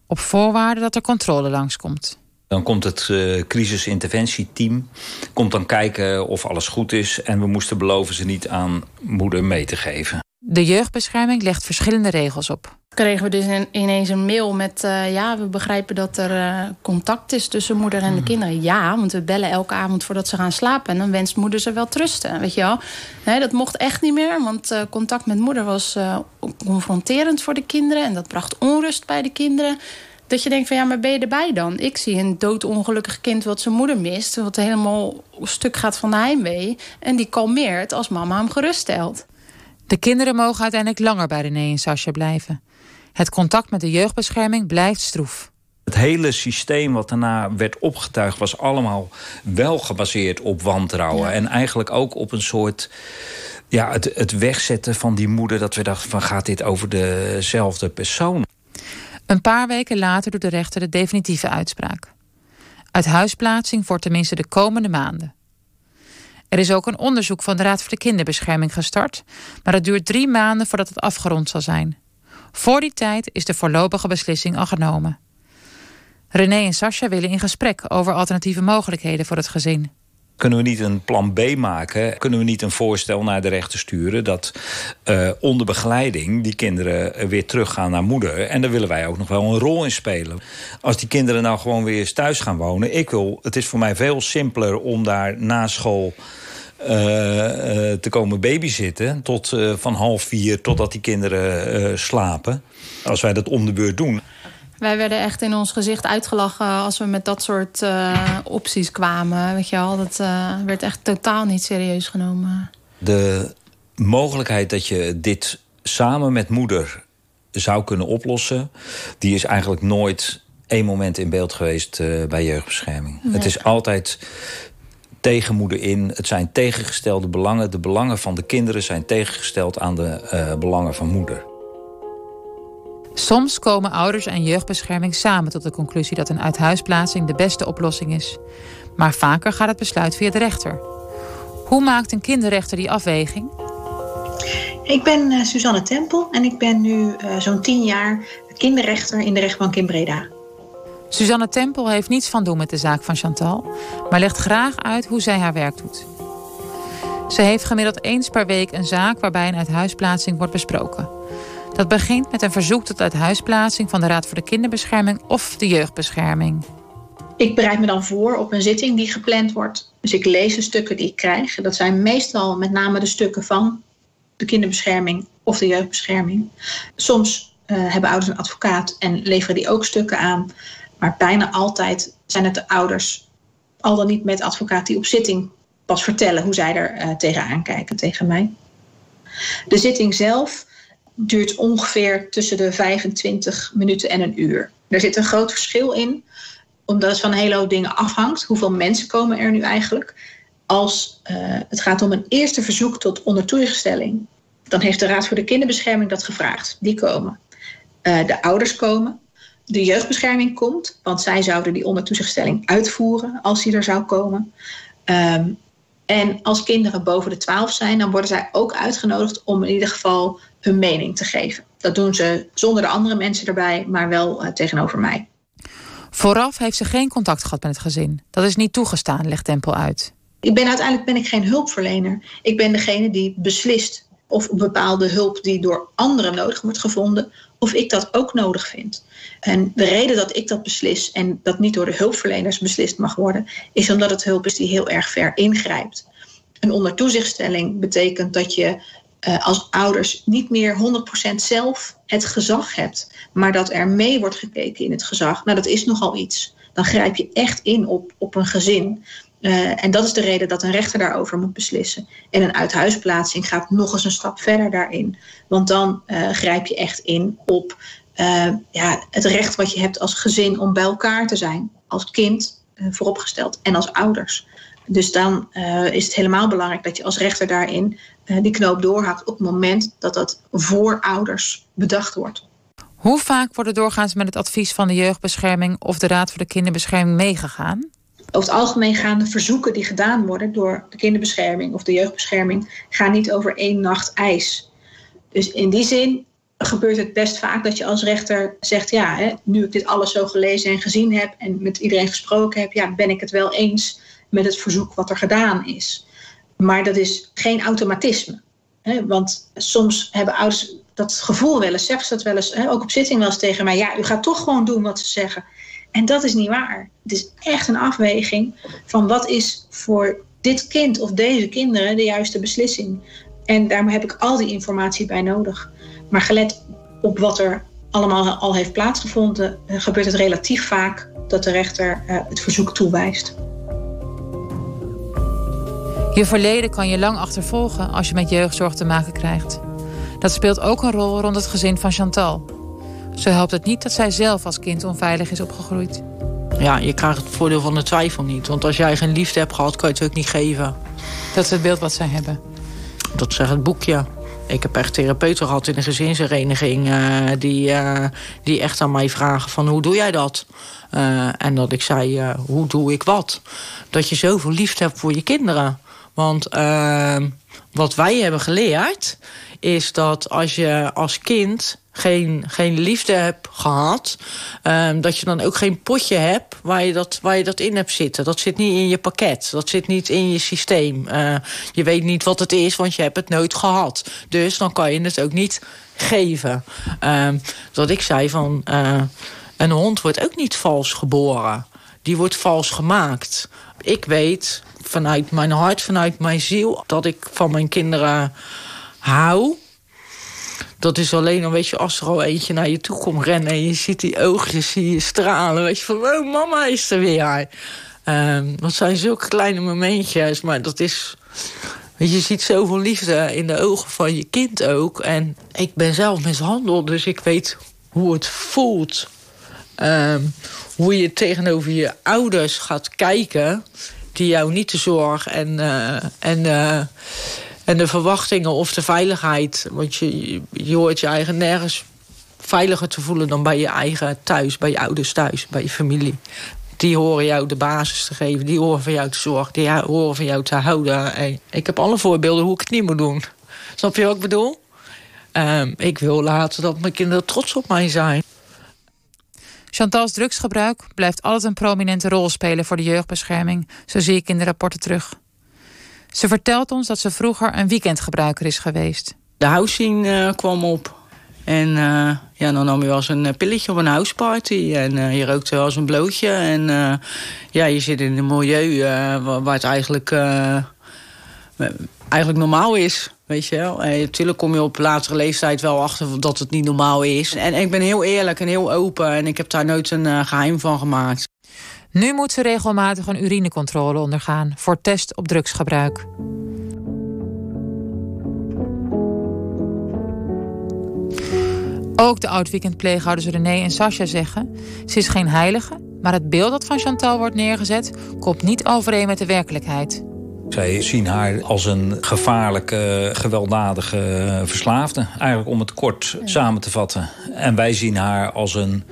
op voorwaarde dat er controle langskomt. Dan komt het uh, crisisinterventieteam komt dan kijken of alles goed is... en we moesten beloven ze niet aan moeder mee te geven. De jeugdbescherming legt verschillende regels op. Kregen we dus ineens een mail met... Uh, ja, we begrijpen dat er uh, contact is tussen moeder en de kinderen. Ja, want we bellen elke avond voordat ze gaan slapen... en dan wenst moeder ze wel trusten, weet je wel. Nee, dat mocht echt niet meer, want uh, contact met moeder was confronterend voor de kinderen... en dat bracht onrust bij de kinderen... Dat je denkt van ja, maar ben je erbij dan? Ik zie een doodongelukkig kind wat zijn moeder mist... wat helemaal stuk gaat van de heimwee... en die kalmeert als mama hem geruststelt. De kinderen mogen uiteindelijk langer bij René en Sascha blijven. Het contact met de jeugdbescherming blijft stroef. Het hele systeem wat daarna werd opgetuigd... was allemaal wel gebaseerd op wantrouwen. Ja. En eigenlijk ook op een soort... Ja, het, het wegzetten van die moeder... dat we dachten van gaat dit over dezelfde persoon? Een paar weken later doet de rechter de definitieve uitspraak. Uit huisplaatsing voor tenminste de komende maanden. Er is ook een onderzoek van de Raad voor de Kinderbescherming gestart, maar het duurt drie maanden voordat het afgerond zal zijn. Voor die tijd is de voorlopige beslissing al genomen. René en Sascha willen in gesprek over alternatieve mogelijkheden voor het gezin. Kunnen we niet een plan B maken? Kunnen we niet een voorstel naar de rechter sturen... dat uh, onder begeleiding die kinderen weer teruggaan naar moeder? En daar willen wij ook nog wel een rol in spelen. Als die kinderen nou gewoon weer eens thuis gaan wonen... Ik wil, het is voor mij veel simpeler om daar na school... Uh, te komen babyzitten tot van half vier totdat die kinderen slapen. Als wij dat om de beurt doen. Wij werden echt in ons gezicht uitgelachen als we met dat soort uh, opties kwamen. Weet je wel, dat uh, werd echt totaal niet serieus genomen. De mogelijkheid dat je dit samen met moeder zou kunnen oplossen... die is eigenlijk nooit één moment in beeld geweest uh, bij jeugdbescherming. Nee. Het is altijd tegen moeder in. Het zijn tegengestelde belangen. De belangen van de kinderen zijn tegengesteld aan de belangen van moeder. Soms komen ouders en jeugdbescherming samen tot de conclusie dat een uithuisplaatsing de beste oplossing is. Maar vaker gaat het besluit via de rechter. Hoe maakt een kinderrechter die afweging? Ik ben uh, Suzanne Tempel en ik ben nu uh, zo'n tien jaar kinderrechter in de rechtbank in Breda. Suzanne Tempel heeft niets van doen met de zaak van Chantal, maar legt graag uit hoe zij haar werk doet. Ze heeft gemiddeld eens per week een zaak waarbij een uithuisplaatsing wordt besproken. Dat begint met een verzoek tot uithuisplaatsing van de Raad voor de Kinderbescherming of de Jeugdbescherming. Ik bereid me dan voor op een zitting die gepland wordt. Dus ik lees de stukken die ik krijg. Dat zijn meestal met name de stukken van de kinderbescherming of de jeugdbescherming. Soms uh, hebben ouders een advocaat en leveren die ook stukken aan. Maar bijna altijd zijn het de ouders, al dan niet met advocaat, die op zitting pas vertellen hoe zij er uh, tegenaan kijken, tegen mij. De zitting zelf duurt ongeveer tussen de 25 minuten en een uur. Er zit een groot verschil in, omdat het van een hele hoop dingen afhangt. Hoeveel mensen komen er nu eigenlijk? Als uh, het gaat om een eerste verzoek tot ondertoegestelling, dan heeft de Raad voor de Kinderbescherming dat gevraagd. Die komen. Uh, de ouders komen. De jeugdbescherming komt, want zij zouden die ondertoezichtstelling uitvoeren als die er zou komen. Um, en als kinderen boven de 12 zijn, dan worden zij ook uitgenodigd om in ieder geval hun mening te geven. Dat doen ze zonder de andere mensen erbij, maar wel uh, tegenover mij. Vooraf heeft ze geen contact gehad met het gezin. Dat is niet toegestaan, legt Tempel uit. Ik ben uiteindelijk ben ik geen hulpverlener. Ik ben degene die beslist of bepaalde hulp die door anderen nodig wordt gevonden, of ik dat ook nodig vind. En de reden dat ik dat beslis en dat niet door de hulpverleners beslist mag worden, is omdat het hulp is die heel erg ver ingrijpt. Een ondertoezichtstelling betekent dat je uh, als ouders niet meer 100% zelf het gezag hebt, maar dat er mee wordt gekeken in het gezag. Nou, dat is nogal iets. Dan grijp je echt in op, op een gezin. Uh, en dat is de reden dat een rechter daarover moet beslissen. En een uithuisplaatsing gaat nog eens een stap verder daarin. Want dan uh, grijp je echt in op uh, ja, het recht wat je hebt als gezin om bij elkaar te zijn. Als kind vooropgesteld en als ouders. Dus dan is het helemaal belangrijk dat je als rechter daarin die knoop doorhakt op het moment dat dat voor ouders bedacht wordt. Hoe vaak worden doorgaans met het advies van de jeugdbescherming of de Raad voor de Kinderbescherming meegegaan? Over het algemeen gaan de verzoeken die gedaan worden door de kinderbescherming of de jeugdbescherming gaan niet over één nacht ijs. Dus in die zin gebeurt het best vaak dat je als rechter zegt: ja, hè, nu ik dit alles zo gelezen en gezien heb en met iedereen gesproken heb, ja, ben ik het wel eens met het verzoek wat er gedaan is. Maar dat is geen automatisme. Hè, want soms hebben ouders dat gevoel wel eens, zeggen ze dat wel eens, hè, ook op zitting wel eens tegen mij: ja, u gaat toch gewoon doen wat ze zeggen. En dat is niet waar. Het is echt een afweging van wat is voor dit kind of deze kinderen de juiste beslissing. En daar heb ik al die informatie bij nodig. Maar gelet op wat er allemaal al heeft plaatsgevonden, eh, gebeurt het relatief vaak dat de rechter uh, het verzoek toewijst. Je verleden kan je lang achtervolgen als je met jeugdzorg te maken krijgt. Dat speelt ook een rol rond het gezin van Chantal. Zo helpt het niet dat zij zelf als kind onveilig is opgegroeid. Ja, je krijgt het voordeel van de twijfel niet. Want als jij geen liefde hebt gehad, kan je het ook niet geven. Dat is het beeld wat zij hebben. Dat zegt het boekje. Ik heb echt therapeuten gehad in een gezinshereniging... Uh, die, uh, die echt aan mij vragen van hoe doe jij dat? Uh, en dat ik zei, hoe doe ik wat? Dat je zoveel liefde hebt voor je kinderen. Want Wat wij hebben geleerd is dat als je als kind geen, geen liefde hebt gehad... Um, dat je dan ook geen potje hebt waar je, dat, waar je dat in hebt zitten. Dat zit niet in je pakket, dat zit niet in je systeem. Uh, je weet niet wat het is, want je hebt het nooit gehad. Dus dan kan je het ook niet geven. Um, dat ik zei van... Uh, een hond wordt ook niet vals geboren. Die wordt vals gemaakt. Ik weet vanuit mijn hart, vanuit mijn ziel... dat ik van mijn kinderen hou. Dat is alleen dan, weet je, als er al eentje naar je toe komt rennen... en je ziet die oogjes, zie je stralen. Weet je, van, oh, mama is er weer. Um, dat zijn zulke kleine momentjes, maar dat is... Weet je, je ziet zoveel liefde in de ogen van je kind ook. En ik ben zelf mishandeld, dus ik weet hoe het voelt. Um, hoe je tegenover je ouders gaat kijken... die jou niet de zorg en... Uh, en uh, en de verwachtingen of de veiligheid. Want je, je hoort je eigen nergens veiliger te voelen dan bij je eigen thuis, bij je ouders thuis, bij je familie. Die horen jou de basis te geven, die horen van jou te zorgen, die horen van jou te houden. En ik heb alle voorbeelden hoe ik het niet moet doen. Snap je wat ik bedoel? Um, ik wil laten dat mijn kinderen trots op mij zijn. Chantal's drugsgebruik blijft altijd een prominente rol spelen voor de jeugdbescherming. Zo zie ik in de rapporten terug. Ze vertelt ons dat ze vroeger een weekendgebruiker is geweest. De housing uh, kwam op. En uh, ja, dan nam je wel eens een pilletje op een houseparty. En je rookte wel eens een blootje. En ja, je zit in een milieu waar het eigenlijk, eigenlijk normaal is. Weet je wel? En natuurlijk kom je op latere leeftijd wel achter dat het niet normaal is. En ik ben heel eerlijk en heel open. En ik heb daar nooit een geheim van gemaakt. Nu moet ze regelmatig een urinecontrole ondergaan voor test op drugsgebruik. Ook de oud-weekendpleeghouders René en Sascha zeggen... ze is geen heilige, maar het beeld dat van Chantal wordt neergezet... komt niet overeen met de werkelijkheid. Zij zien haar als een gevaarlijke, gewelddadige verslaafde. Eigenlijk om het kort samen te vatten. En wij zien haar als een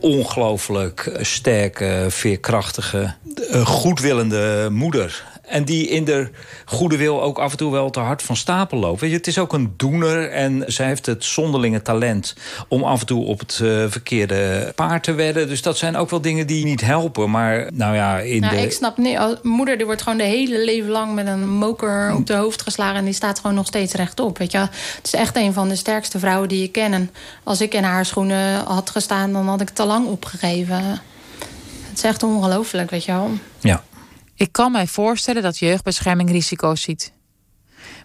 ongelooflijk sterke, veerkrachtige, eh, goedwillende moeder. En die in de goede wil ook af en toe wel te hard van stapel loopt. Weet je, het is ook een doener en zij heeft het zonderlinge talent... om af en toe op het uh, verkeerde paard te wedden. Dus dat zijn ook wel dingen die niet helpen. Maar nou ja, in nou, de... Ik snap niet. Moeder die wordt gewoon de hele leven lang met een moker op de hoofd geslagen... en die staat gewoon nog steeds rechtop. Weet je? Het is echt een van de sterkste vrouwen die je ken. En als ik in haar schoenen had gestaan, dan had ik het al lang opgegeven. Het is echt ongelooflijk, weet je wel. Ja. Ik kan mij voorstellen dat jeugdbescherming risico's ziet.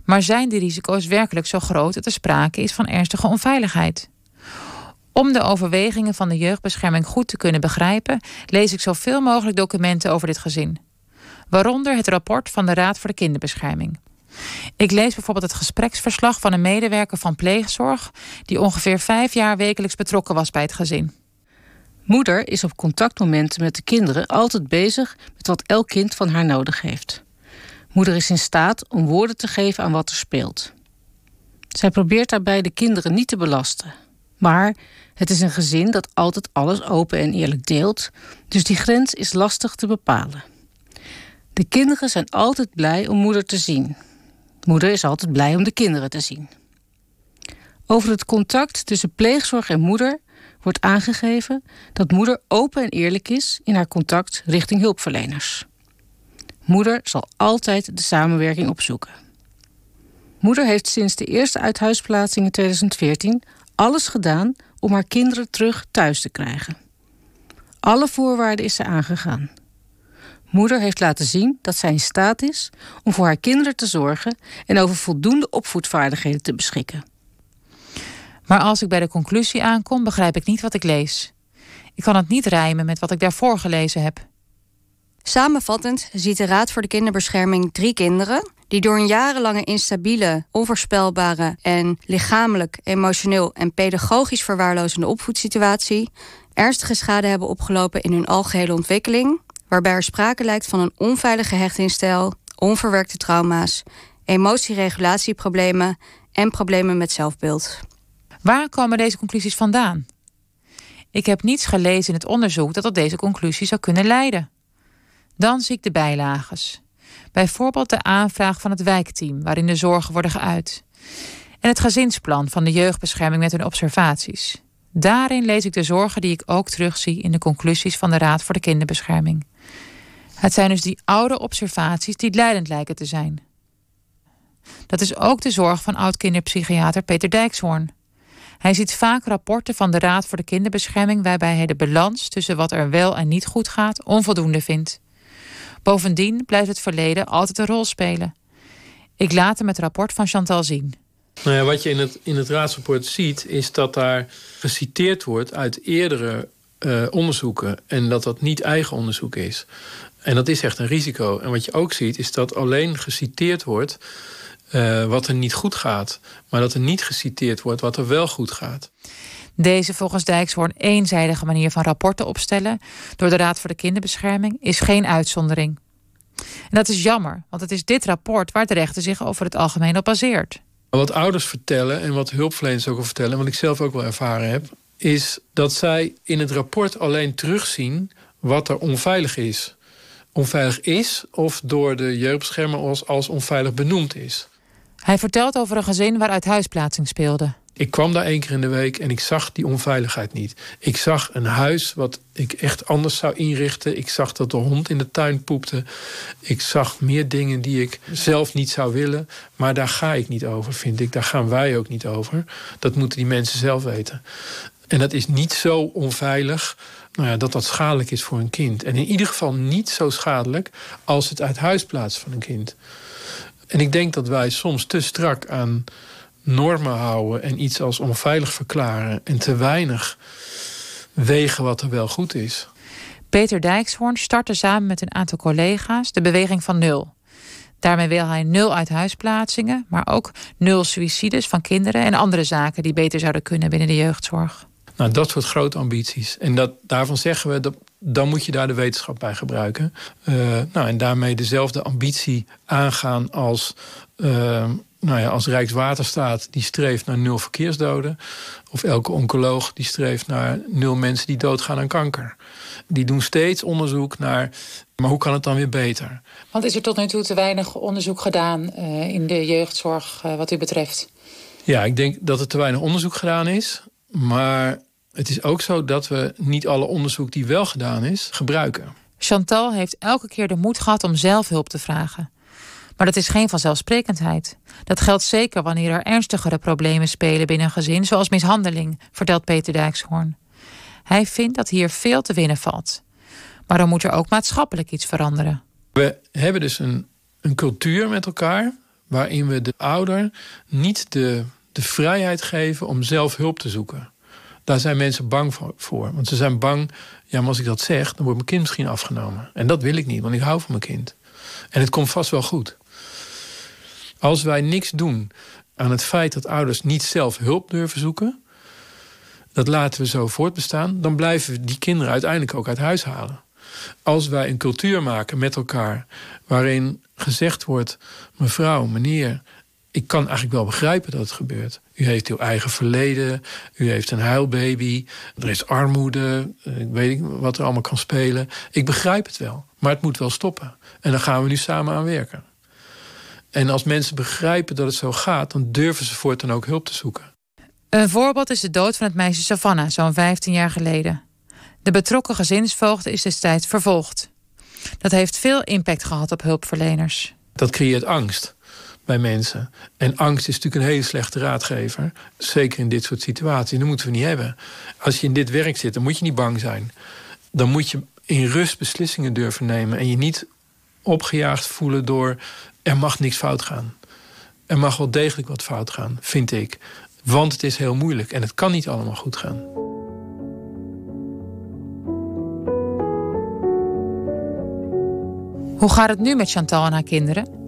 Maar zijn die risico's werkelijk zo groot dat er sprake is van ernstige onveiligheid? Om de overwegingen van de jeugdbescherming goed te kunnen begrijpen, lees ik zoveel mogelijk documenten over dit gezin. Waaronder het rapport van de Raad voor de Kinderbescherming. Ik lees bijvoorbeeld het gespreksverslag van een medewerker van pleegzorg die ongeveer vijf jaar wekelijks betrokken was bij het gezin. Moeder is op contactmomenten met de kinderen altijd bezig met wat elk kind van haar nodig heeft. Moeder is in staat om woorden te geven aan wat er speelt. Zij probeert daarbij de kinderen niet te belasten. Maar het is een gezin dat altijd alles open en eerlijk deelt, dus die grens is lastig te bepalen. De kinderen zijn altijd blij om moeder te zien. Moeder is altijd blij om de kinderen te zien. Over het contact tussen pleegzorg en moeder wordt aangegeven dat moeder open en eerlijk is in haar contact richting hulpverleners. Moeder zal altijd de samenwerking opzoeken. Moeder heeft sinds de eerste uithuisplaatsing in 2014 alles gedaan om haar kinderen terug thuis te krijgen. Alle voorwaarden is ze aangegaan. Moeder heeft laten zien dat zij in staat is om voor haar kinderen te zorgen en over voldoende opvoedvaardigheden te beschikken. Maar als ik bij de conclusie aankom, begrijp ik niet wat ik lees. Ik kan het niet rijmen met wat ik daarvoor gelezen heb. Samenvattend ziet de Raad voor de Kinderbescherming drie kinderen die door een jarenlange instabiele, onvoorspelbare en lichamelijk, emotioneel en pedagogisch verwaarlozende opvoedsituatie ernstige schade hebben opgelopen in hun algehele ontwikkeling, waarbij er sprake lijkt van een onveilige hechtingsstijl, onverwerkte trauma's, emotieregulatieproblemen en problemen met zelfbeeld. Waar komen deze conclusies vandaan? Ik heb niets gelezen in het onderzoek dat tot deze conclusie zou kunnen leiden. Dan zie ik de bijlages. Bijvoorbeeld de aanvraag van het wijkteam, waarin de zorgen worden geuit. En het gezinsplan van de jeugdbescherming met hun observaties. Daarin lees ik de zorgen die ik ook terugzie in de conclusies van de Raad voor de Kinderbescherming. Het zijn dus die oude observaties die leidend lijken te zijn. Dat is ook de zorg van oud-kinderpsychiater Peter Dijkshoorn. Hij ziet vaak rapporten van de Raad voor de Kinderbescherming waarbij hij de balans tussen wat er wel en niet goed gaat onvoldoende vindt. Bovendien blijft het verleden altijd een rol spelen. Ik laat hem het rapport van Chantal zien. Nou ja, wat je in het, in het raadsrapport ziet, is dat daar geciteerd wordt uit eerdere uh, onderzoeken. En dat dat niet eigen onderzoek is. En dat is echt een risico. En wat je ook ziet, is dat alleen geciteerd wordt uh, wat er niet goed gaat. Maar dat er niet geciteerd wordt wat er wel goed gaat. Deze volgens Dijkshoorn eenzijdige manier van rapporten opstellen door de Raad voor de Kinderbescherming is geen uitzondering. En dat is jammer, want het is dit rapport waar de rechter zich over het algemeen op baseert. Wat ouders vertellen en wat hulpverleners ook al vertellen, wat ik zelf ook wel ervaren heb, is dat zij in het rapport alleen terugzien wat er onveilig is. Onveilig is of door de jeugdbeschermer als onveilig benoemd is. Hij vertelt over een gezin waaruit huisplaatsing speelde. Ik kwam daar één keer in de week en ik zag die onveiligheid niet. Ik zag een huis wat ik echt anders zou inrichten. Ik zag dat de hond in de tuin poepte. Ik zag meer dingen die ik zelf niet zou willen. Maar daar ga ik niet over, vind ik. Daar gaan wij ook niet over. Dat moeten die mensen zelf weten. En dat is niet zo onveilig nou ja, dat dat schadelijk is voor een kind. En in ieder geval niet zo schadelijk als het uit huis plaatsen van een kind. En ik denk dat wij soms te strak aan normen houden en iets als onveilig verklaren en te weinig wegen wat er wel goed is. Peter Dijkshoorn startte samen met een aantal collega's de beweging van nul. Daarmee wil hij nul uithuisplaatsingen, maar ook nul suicides van kinderen en andere zaken die beter zouden kunnen binnen de jeugdzorg. Nou, dat soort grote ambities. En dat, daarvan zeggen we dat dan moet je daar de wetenschap bij gebruiken. Uh, nou, en daarmee dezelfde ambitie aangaan als, uh, nou ja, als Rijkswaterstaat, die streeft naar nul verkeersdoden. Of elke oncoloog die streeft naar nul mensen die doodgaan aan kanker. Die doen steeds onderzoek naar, maar hoe kan het dan weer beter? Want is er tot nu toe te weinig onderzoek gedaan uh, in de jeugdzorg wat u betreft? Ja, ik denk dat er te weinig onderzoek gedaan is. Maar het is ook zo dat we niet alle onderzoek die wel gedaan is, gebruiken. Chantal heeft elke keer de moed gehad om zelf hulp te vragen. Maar dat is geen vanzelfsprekendheid. Dat geldt zeker wanneer er ernstigere problemen spelen binnen een gezin, zoals mishandeling, vertelt Peter Dijkshoorn. Hij vindt dat hier veel te winnen valt. Maar dan moet er ook maatschappelijk iets veranderen. We hebben dus een, een cultuur met elkaar waarin we de ouder niet de, de vrijheid geven om zelf hulp te zoeken. Daar zijn mensen bang voor. Want ze zijn bang, ja, maar als ik dat zeg, dan wordt mijn kind misschien afgenomen. En dat wil ik niet, want ik hou van mijn kind. En het komt vast wel goed. Als wij niks doen aan het feit dat ouders niet zelf hulp durven zoeken, dat laten we zo voortbestaan, dan blijven die kinderen uiteindelijk ook uit huis halen. Als wij een cultuur maken met elkaar waarin gezegd wordt: mevrouw, meneer, ik kan eigenlijk wel begrijpen dat het gebeurt. U heeft uw eigen verleden, u heeft een huilbaby, er is armoede, ik weet niet wat er allemaal kan spelen. Ik begrijp het wel, maar het moet wel stoppen. En daar gaan we nu samen aan werken. En als mensen begrijpen dat het zo gaat, dan durven ze voortaan ook hulp te zoeken. Een voorbeeld is de dood van het meisje Savannah, zo'n 15 jaar geleden. De betrokken gezinsvoogd is destijds vervolgd. Dat heeft veel impact gehad op hulpverleners. Dat creëert angst bij mensen. En angst is natuurlijk een hele slechte raadgever. Zeker in dit soort situaties. Dat moeten we niet hebben. Als je in dit werk zit, dan moet je niet bang zijn. Dan moet je in rust beslissingen durven nemen. En je niet opgejaagd voelen door... er mag niks fout gaan. Er mag wel degelijk wat fout gaan, vind ik. Want het is heel moeilijk en het kan niet allemaal goed gaan. Hoe gaat het nu met Chantal en haar kinderen?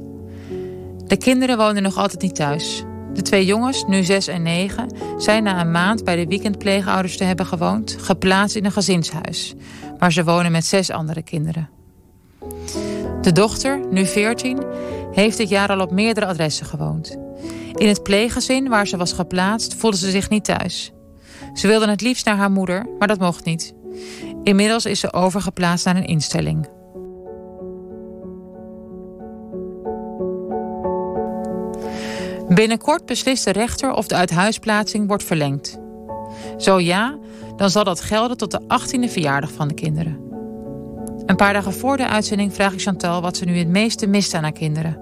De kinderen wonen nog altijd niet thuis. De twee jongens, nu 6 en 9, zijn na een maand bij de weekendpleegouders te hebben gewoond, geplaatst in een gezinshuis, waar ze wonen met zes andere kinderen. De dochter, nu 14, heeft dit jaar al op meerdere adressen gewoond. In het pleeggezin waar ze was geplaatst voelde ze zich niet thuis. Ze wilde het liefst naar haar moeder, maar dat mocht niet. Inmiddels is ze overgeplaatst naar een instelling. Binnenkort beslist de rechter of de uithuisplaatsing wordt verlengd. Zo ja, dan zal dat gelden tot de 18e verjaardag van de kinderen. Een paar dagen voor de uitzending vraag ik Chantal wat ze nu het meeste mist aan haar kinderen.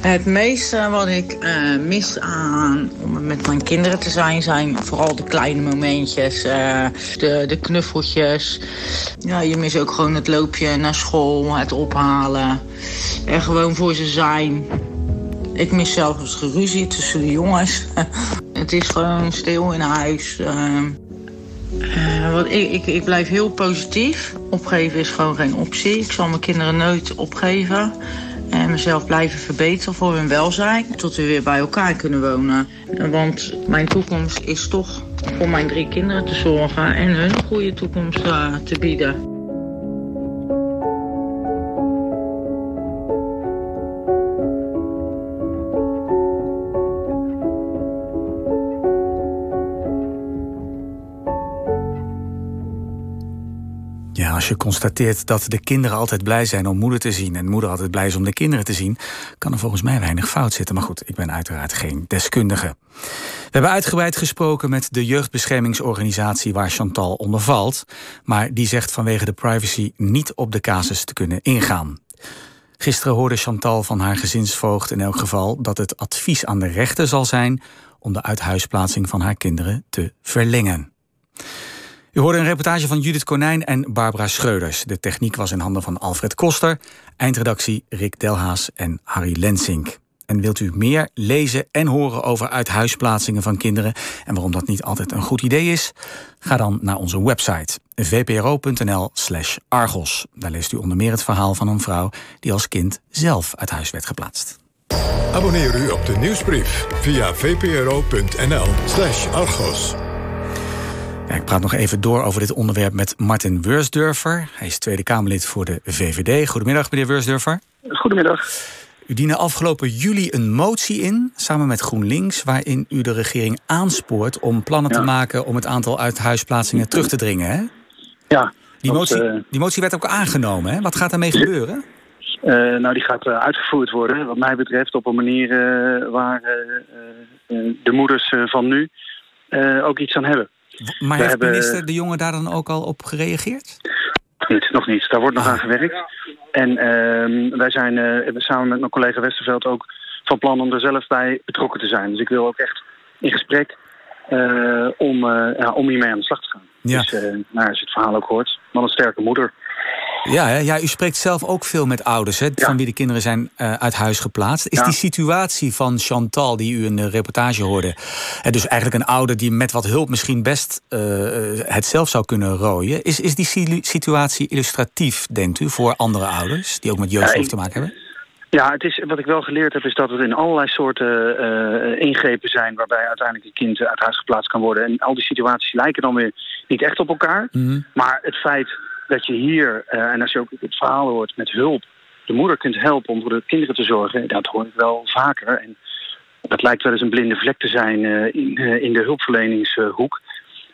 Het meeste wat ik uh, mis aan om met mijn kinderen te zijn... zijn vooral de kleine momentjes, uh, de, de knuffeltjes. Ja, je mis ook gewoon het loopje naar school, het ophalen. En gewoon voor ze zijn. Ik mis zelfs geruzie tussen de jongens. het is gewoon stil in huis. Uh, ik, ik, ik blijf heel positief. Opgeven is gewoon geen optie. Ik zal mijn kinderen nooit opgeven en mezelf blijven verbeteren voor hun welzijn. Tot we weer bij elkaar kunnen wonen. Want mijn toekomst is toch voor mijn drie kinderen te zorgen en hun een goede toekomst uh, te bieden. Je constateert dat de kinderen altijd blij zijn om moeder te zien en moeder altijd blij is om de kinderen te zien, kan er volgens mij weinig fout zitten. Maar goed, ik ben uiteraard geen deskundige. We hebben uitgebreid gesproken met de jeugdbeschermingsorganisatie waar Chantal onder valt, maar die zegt vanwege de privacy niet op de casus te kunnen ingaan. Gisteren hoorde Chantal van haar gezinsvoogd in elk geval dat het advies aan de rechter zal zijn om de uithuisplaatsing van haar kinderen te verlengen. U hoorde een reportage van Judith Konijn en Barbara Schreuders. De techniek was in handen van Alfred Koster, eindredactie Rick Delhaas en Harry Lensink. En wilt u meer lezen en horen over uithuisplaatsingen van kinderen en waarom dat niet altijd een goed idee is? Ga dan naar onze website vpro.nl/slash Argos. Daar leest u onder meer het verhaal van een vrouw die als kind zelf uit huis werd geplaatst. Abonneer u op de nieuwsbrief via vpro.nl/slash Argos. Ja, ik praat nog even door over dit onderwerp met Martin Weursdurfer. Hij is Tweede Kamerlid voor de VVD. Goedemiddag, meneer Weursdurfer. Goedemiddag. U diende afgelopen juli een motie in, samen met GroenLinks... waarin u de regering aanspoort om plannen te maken... om het aantal uithuisplaatsingen terug te dringen, hè? Ja. Die motie, uh... die motie werd ook aangenomen, hè? Wat gaat daarmee gebeuren? Uh, nou, die gaat uh, uitgevoerd worden, wat mij betreft... op een manier waar de moeders van nu ook iets aan hebben. Maar heeft hebben... minister De Jonge daar dan ook al op gereageerd? Nog niet, nog niet. Daar wordt nog aan gewerkt. En uh, wij zijn uh, samen met mijn collega Westerveld ook van plan om er zelf bij betrokken te zijn. Dus ik wil ook echt in gesprek uh, om, ja, om hiermee aan de slag te gaan. Ja. Dus nou, als je het verhaal ook hoort, man een sterke moeder. Ja, ja, u spreekt zelf ook veel met ouders hè, van wie de kinderen zijn uh, uit huis geplaatst. Is die situatie van Chantal, die u in de reportage hoorde, uh, dus eigenlijk een ouder die met wat hulp misschien best uh, het zelf zou kunnen rooien, is, is die situatie illustratief, denkt u, voor andere ouders die ook met jeugdzorg te maken hebben? Ja, het is, wat ik wel geleerd heb is dat er in allerlei soorten uh, ingrepen zijn... waarbij uiteindelijk een kind uit huis geplaatst kan worden. En al die situaties lijken dan weer niet echt op elkaar. Mm -hmm. Maar het feit dat je hier, uh, en als je ook het verhaal hoort met hulp, de moeder kunt helpen om voor de kinderen te zorgen, dat hoor ik wel vaker. En dat lijkt wel eens een blinde vlek te zijn uh, in, uh, in de hulpverleningshoek.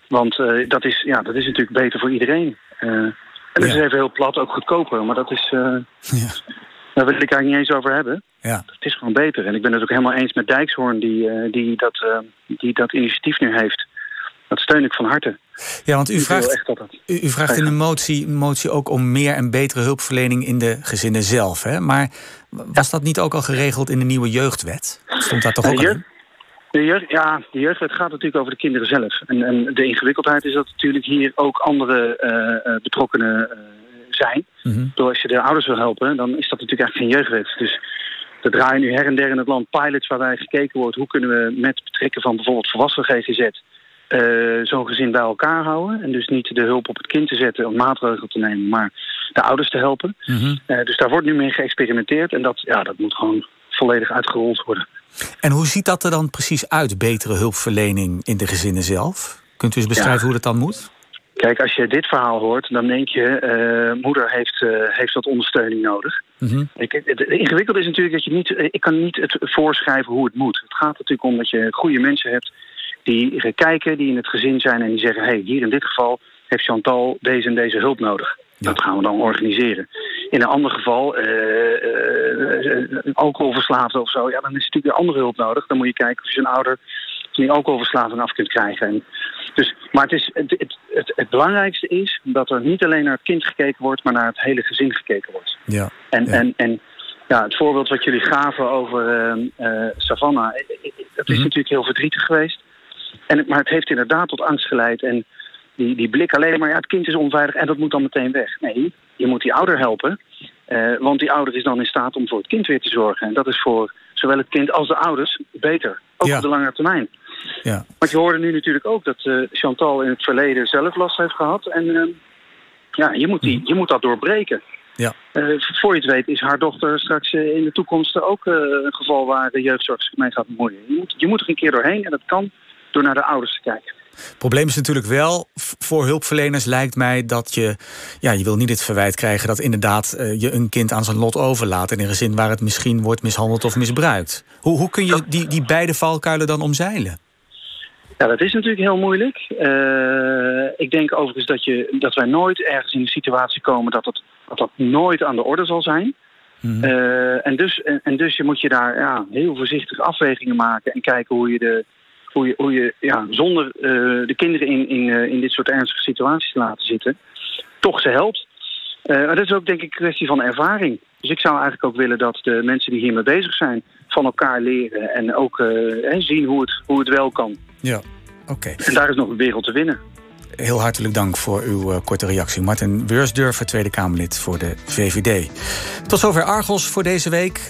Want dat, is, ja, dat is natuurlijk beter voor iedereen. en dat ja. is even heel plat, ook goedkoper. Maar dat is... Ja. Daar wil ik eigenlijk niet eens over hebben. Ja. Het is gewoon beter. En ik ben het ook helemaal eens met Dijkshoorn, die, die, dat, die dat initiatief nu heeft. Dat steun ik van harte. Ja, want u vraagt, u, u vraagt in de motie, motie ook om meer en betere hulpverlening in de gezinnen zelf. Hè? Maar was dat niet ook al geregeld in de nieuwe jeugdwet? Stond daar toch ook in? De jeugd, ja, de jeugdwet gaat natuurlijk over de kinderen zelf. En, en de ingewikkeldheid is dat natuurlijk hier ook andere uh, betrokkenen uh, zijn. Mm -hmm. Door als je de ouders wil helpen, dan is dat natuurlijk eigenlijk geen jeugdwet. Dus er draaien nu her en der in het land pilots waarbij gekeken wordt... hoe kunnen we met betrekken van bijvoorbeeld volwassen GGZ uh, zo'n gezin bij elkaar houden. En dus niet de hulp op het kind te zetten om maatregelen te nemen, maar de ouders te helpen. Mm -hmm. uh, dus daar wordt nu mee geëxperimenteerd en dat, ja, dat moet gewoon volledig uitgerold worden. En hoe ziet dat er dan precies uit, betere hulpverlening in de gezinnen zelf? Kunt u eens beschrijven ja. hoe dat dan moet? Kijk, als je dit verhaal hoort, dan denk je... Uh, moeder heeft, uh, heeft wat ondersteuning nodig. Mm -hmm. ik, het, het ingewikkelde is natuurlijk dat je niet... Ik kan niet het voorschrijven hoe het moet. Het gaat natuurlijk om dat je goede mensen hebt die kijken, die in het gezin zijn en die zeggen... hé, hey, hier in dit geval heeft Chantal deze en deze hulp nodig. Ja. Dat gaan we dan organiseren. In een ander geval uh, uh, een alcoholverslaafde of zo, ja, dan is natuurlijk weer andere hulp nodig. Dan moet je kijken of je een ouder die alcoholverslaving af kunt krijgen. En dus, maar het, is, het, het, het, het, belangrijkste is dat er niet alleen naar het kind gekeken wordt, maar naar het hele gezin gekeken wordt. Ja. En, en, en ja, het voorbeeld wat jullie gaven over uh, Savannah, dat is natuurlijk heel verdrietig geweest. En, maar het heeft inderdaad tot angst geleid. En die, die blik alleen maar, ja, het kind is onveilig en dat moet dan meteen weg. Nee, je moet die ouder helpen. Uh, want die ouder is dan in staat om voor het kind weer te zorgen. En dat is voor zowel het kind als de ouders beter. Ook op de lange termijn. Ja. Want je hoorde nu natuurlijk ook dat uh, Chantal in het verleden zelf last heeft gehad. En uh, ja, je moet, die, je moet dat doorbreken. Ja. Uh, voor je het weet is haar dochter straks in de toekomst ook een geval waar de jeugdzorg zich mee gaat bemoeien. Je moet, je moet er een keer doorheen en dat kan door naar de ouders te kijken. Het probleem is natuurlijk wel, voor hulpverleners lijkt mij dat je... ja, je wil niet het verwijt krijgen dat inderdaad uh, je een kind aan zijn lot overlaat... in een gezin waar het misschien wordt mishandeld of misbruikt. Hoe, hoe kun je die, die beide valkuilen dan omzeilen? Ja, dat is natuurlijk heel moeilijk. Uh, ik denk overigens dat, je, dat wij nooit ergens in een situatie komen... dat het, dat, dat nooit aan de orde zal zijn. Mm -hmm. uh, en, dus, en, en, dus je moet je daar ja, heel voorzichtig afwegingen maken... en kijken hoe je de hoe je, hoe je ja, zonder uh, de kinderen in, in, uh, in dit soort ernstige situaties te laten zitten, toch ze helpt. Uh, maar dat is ook denk ik een kwestie van ervaring. Dus ik zou eigenlijk ook willen dat de mensen die hiermee bezig zijn van elkaar leren en ook zien hoe het, hoe het wel kan. Ja, oké. Okay. En daar is nog een wereld te winnen. Heel hartelijk dank voor uw korte reactie. Martin Beursdurfer, Tweede Kamerlid voor de VVD. Tot zover Argos voor deze week.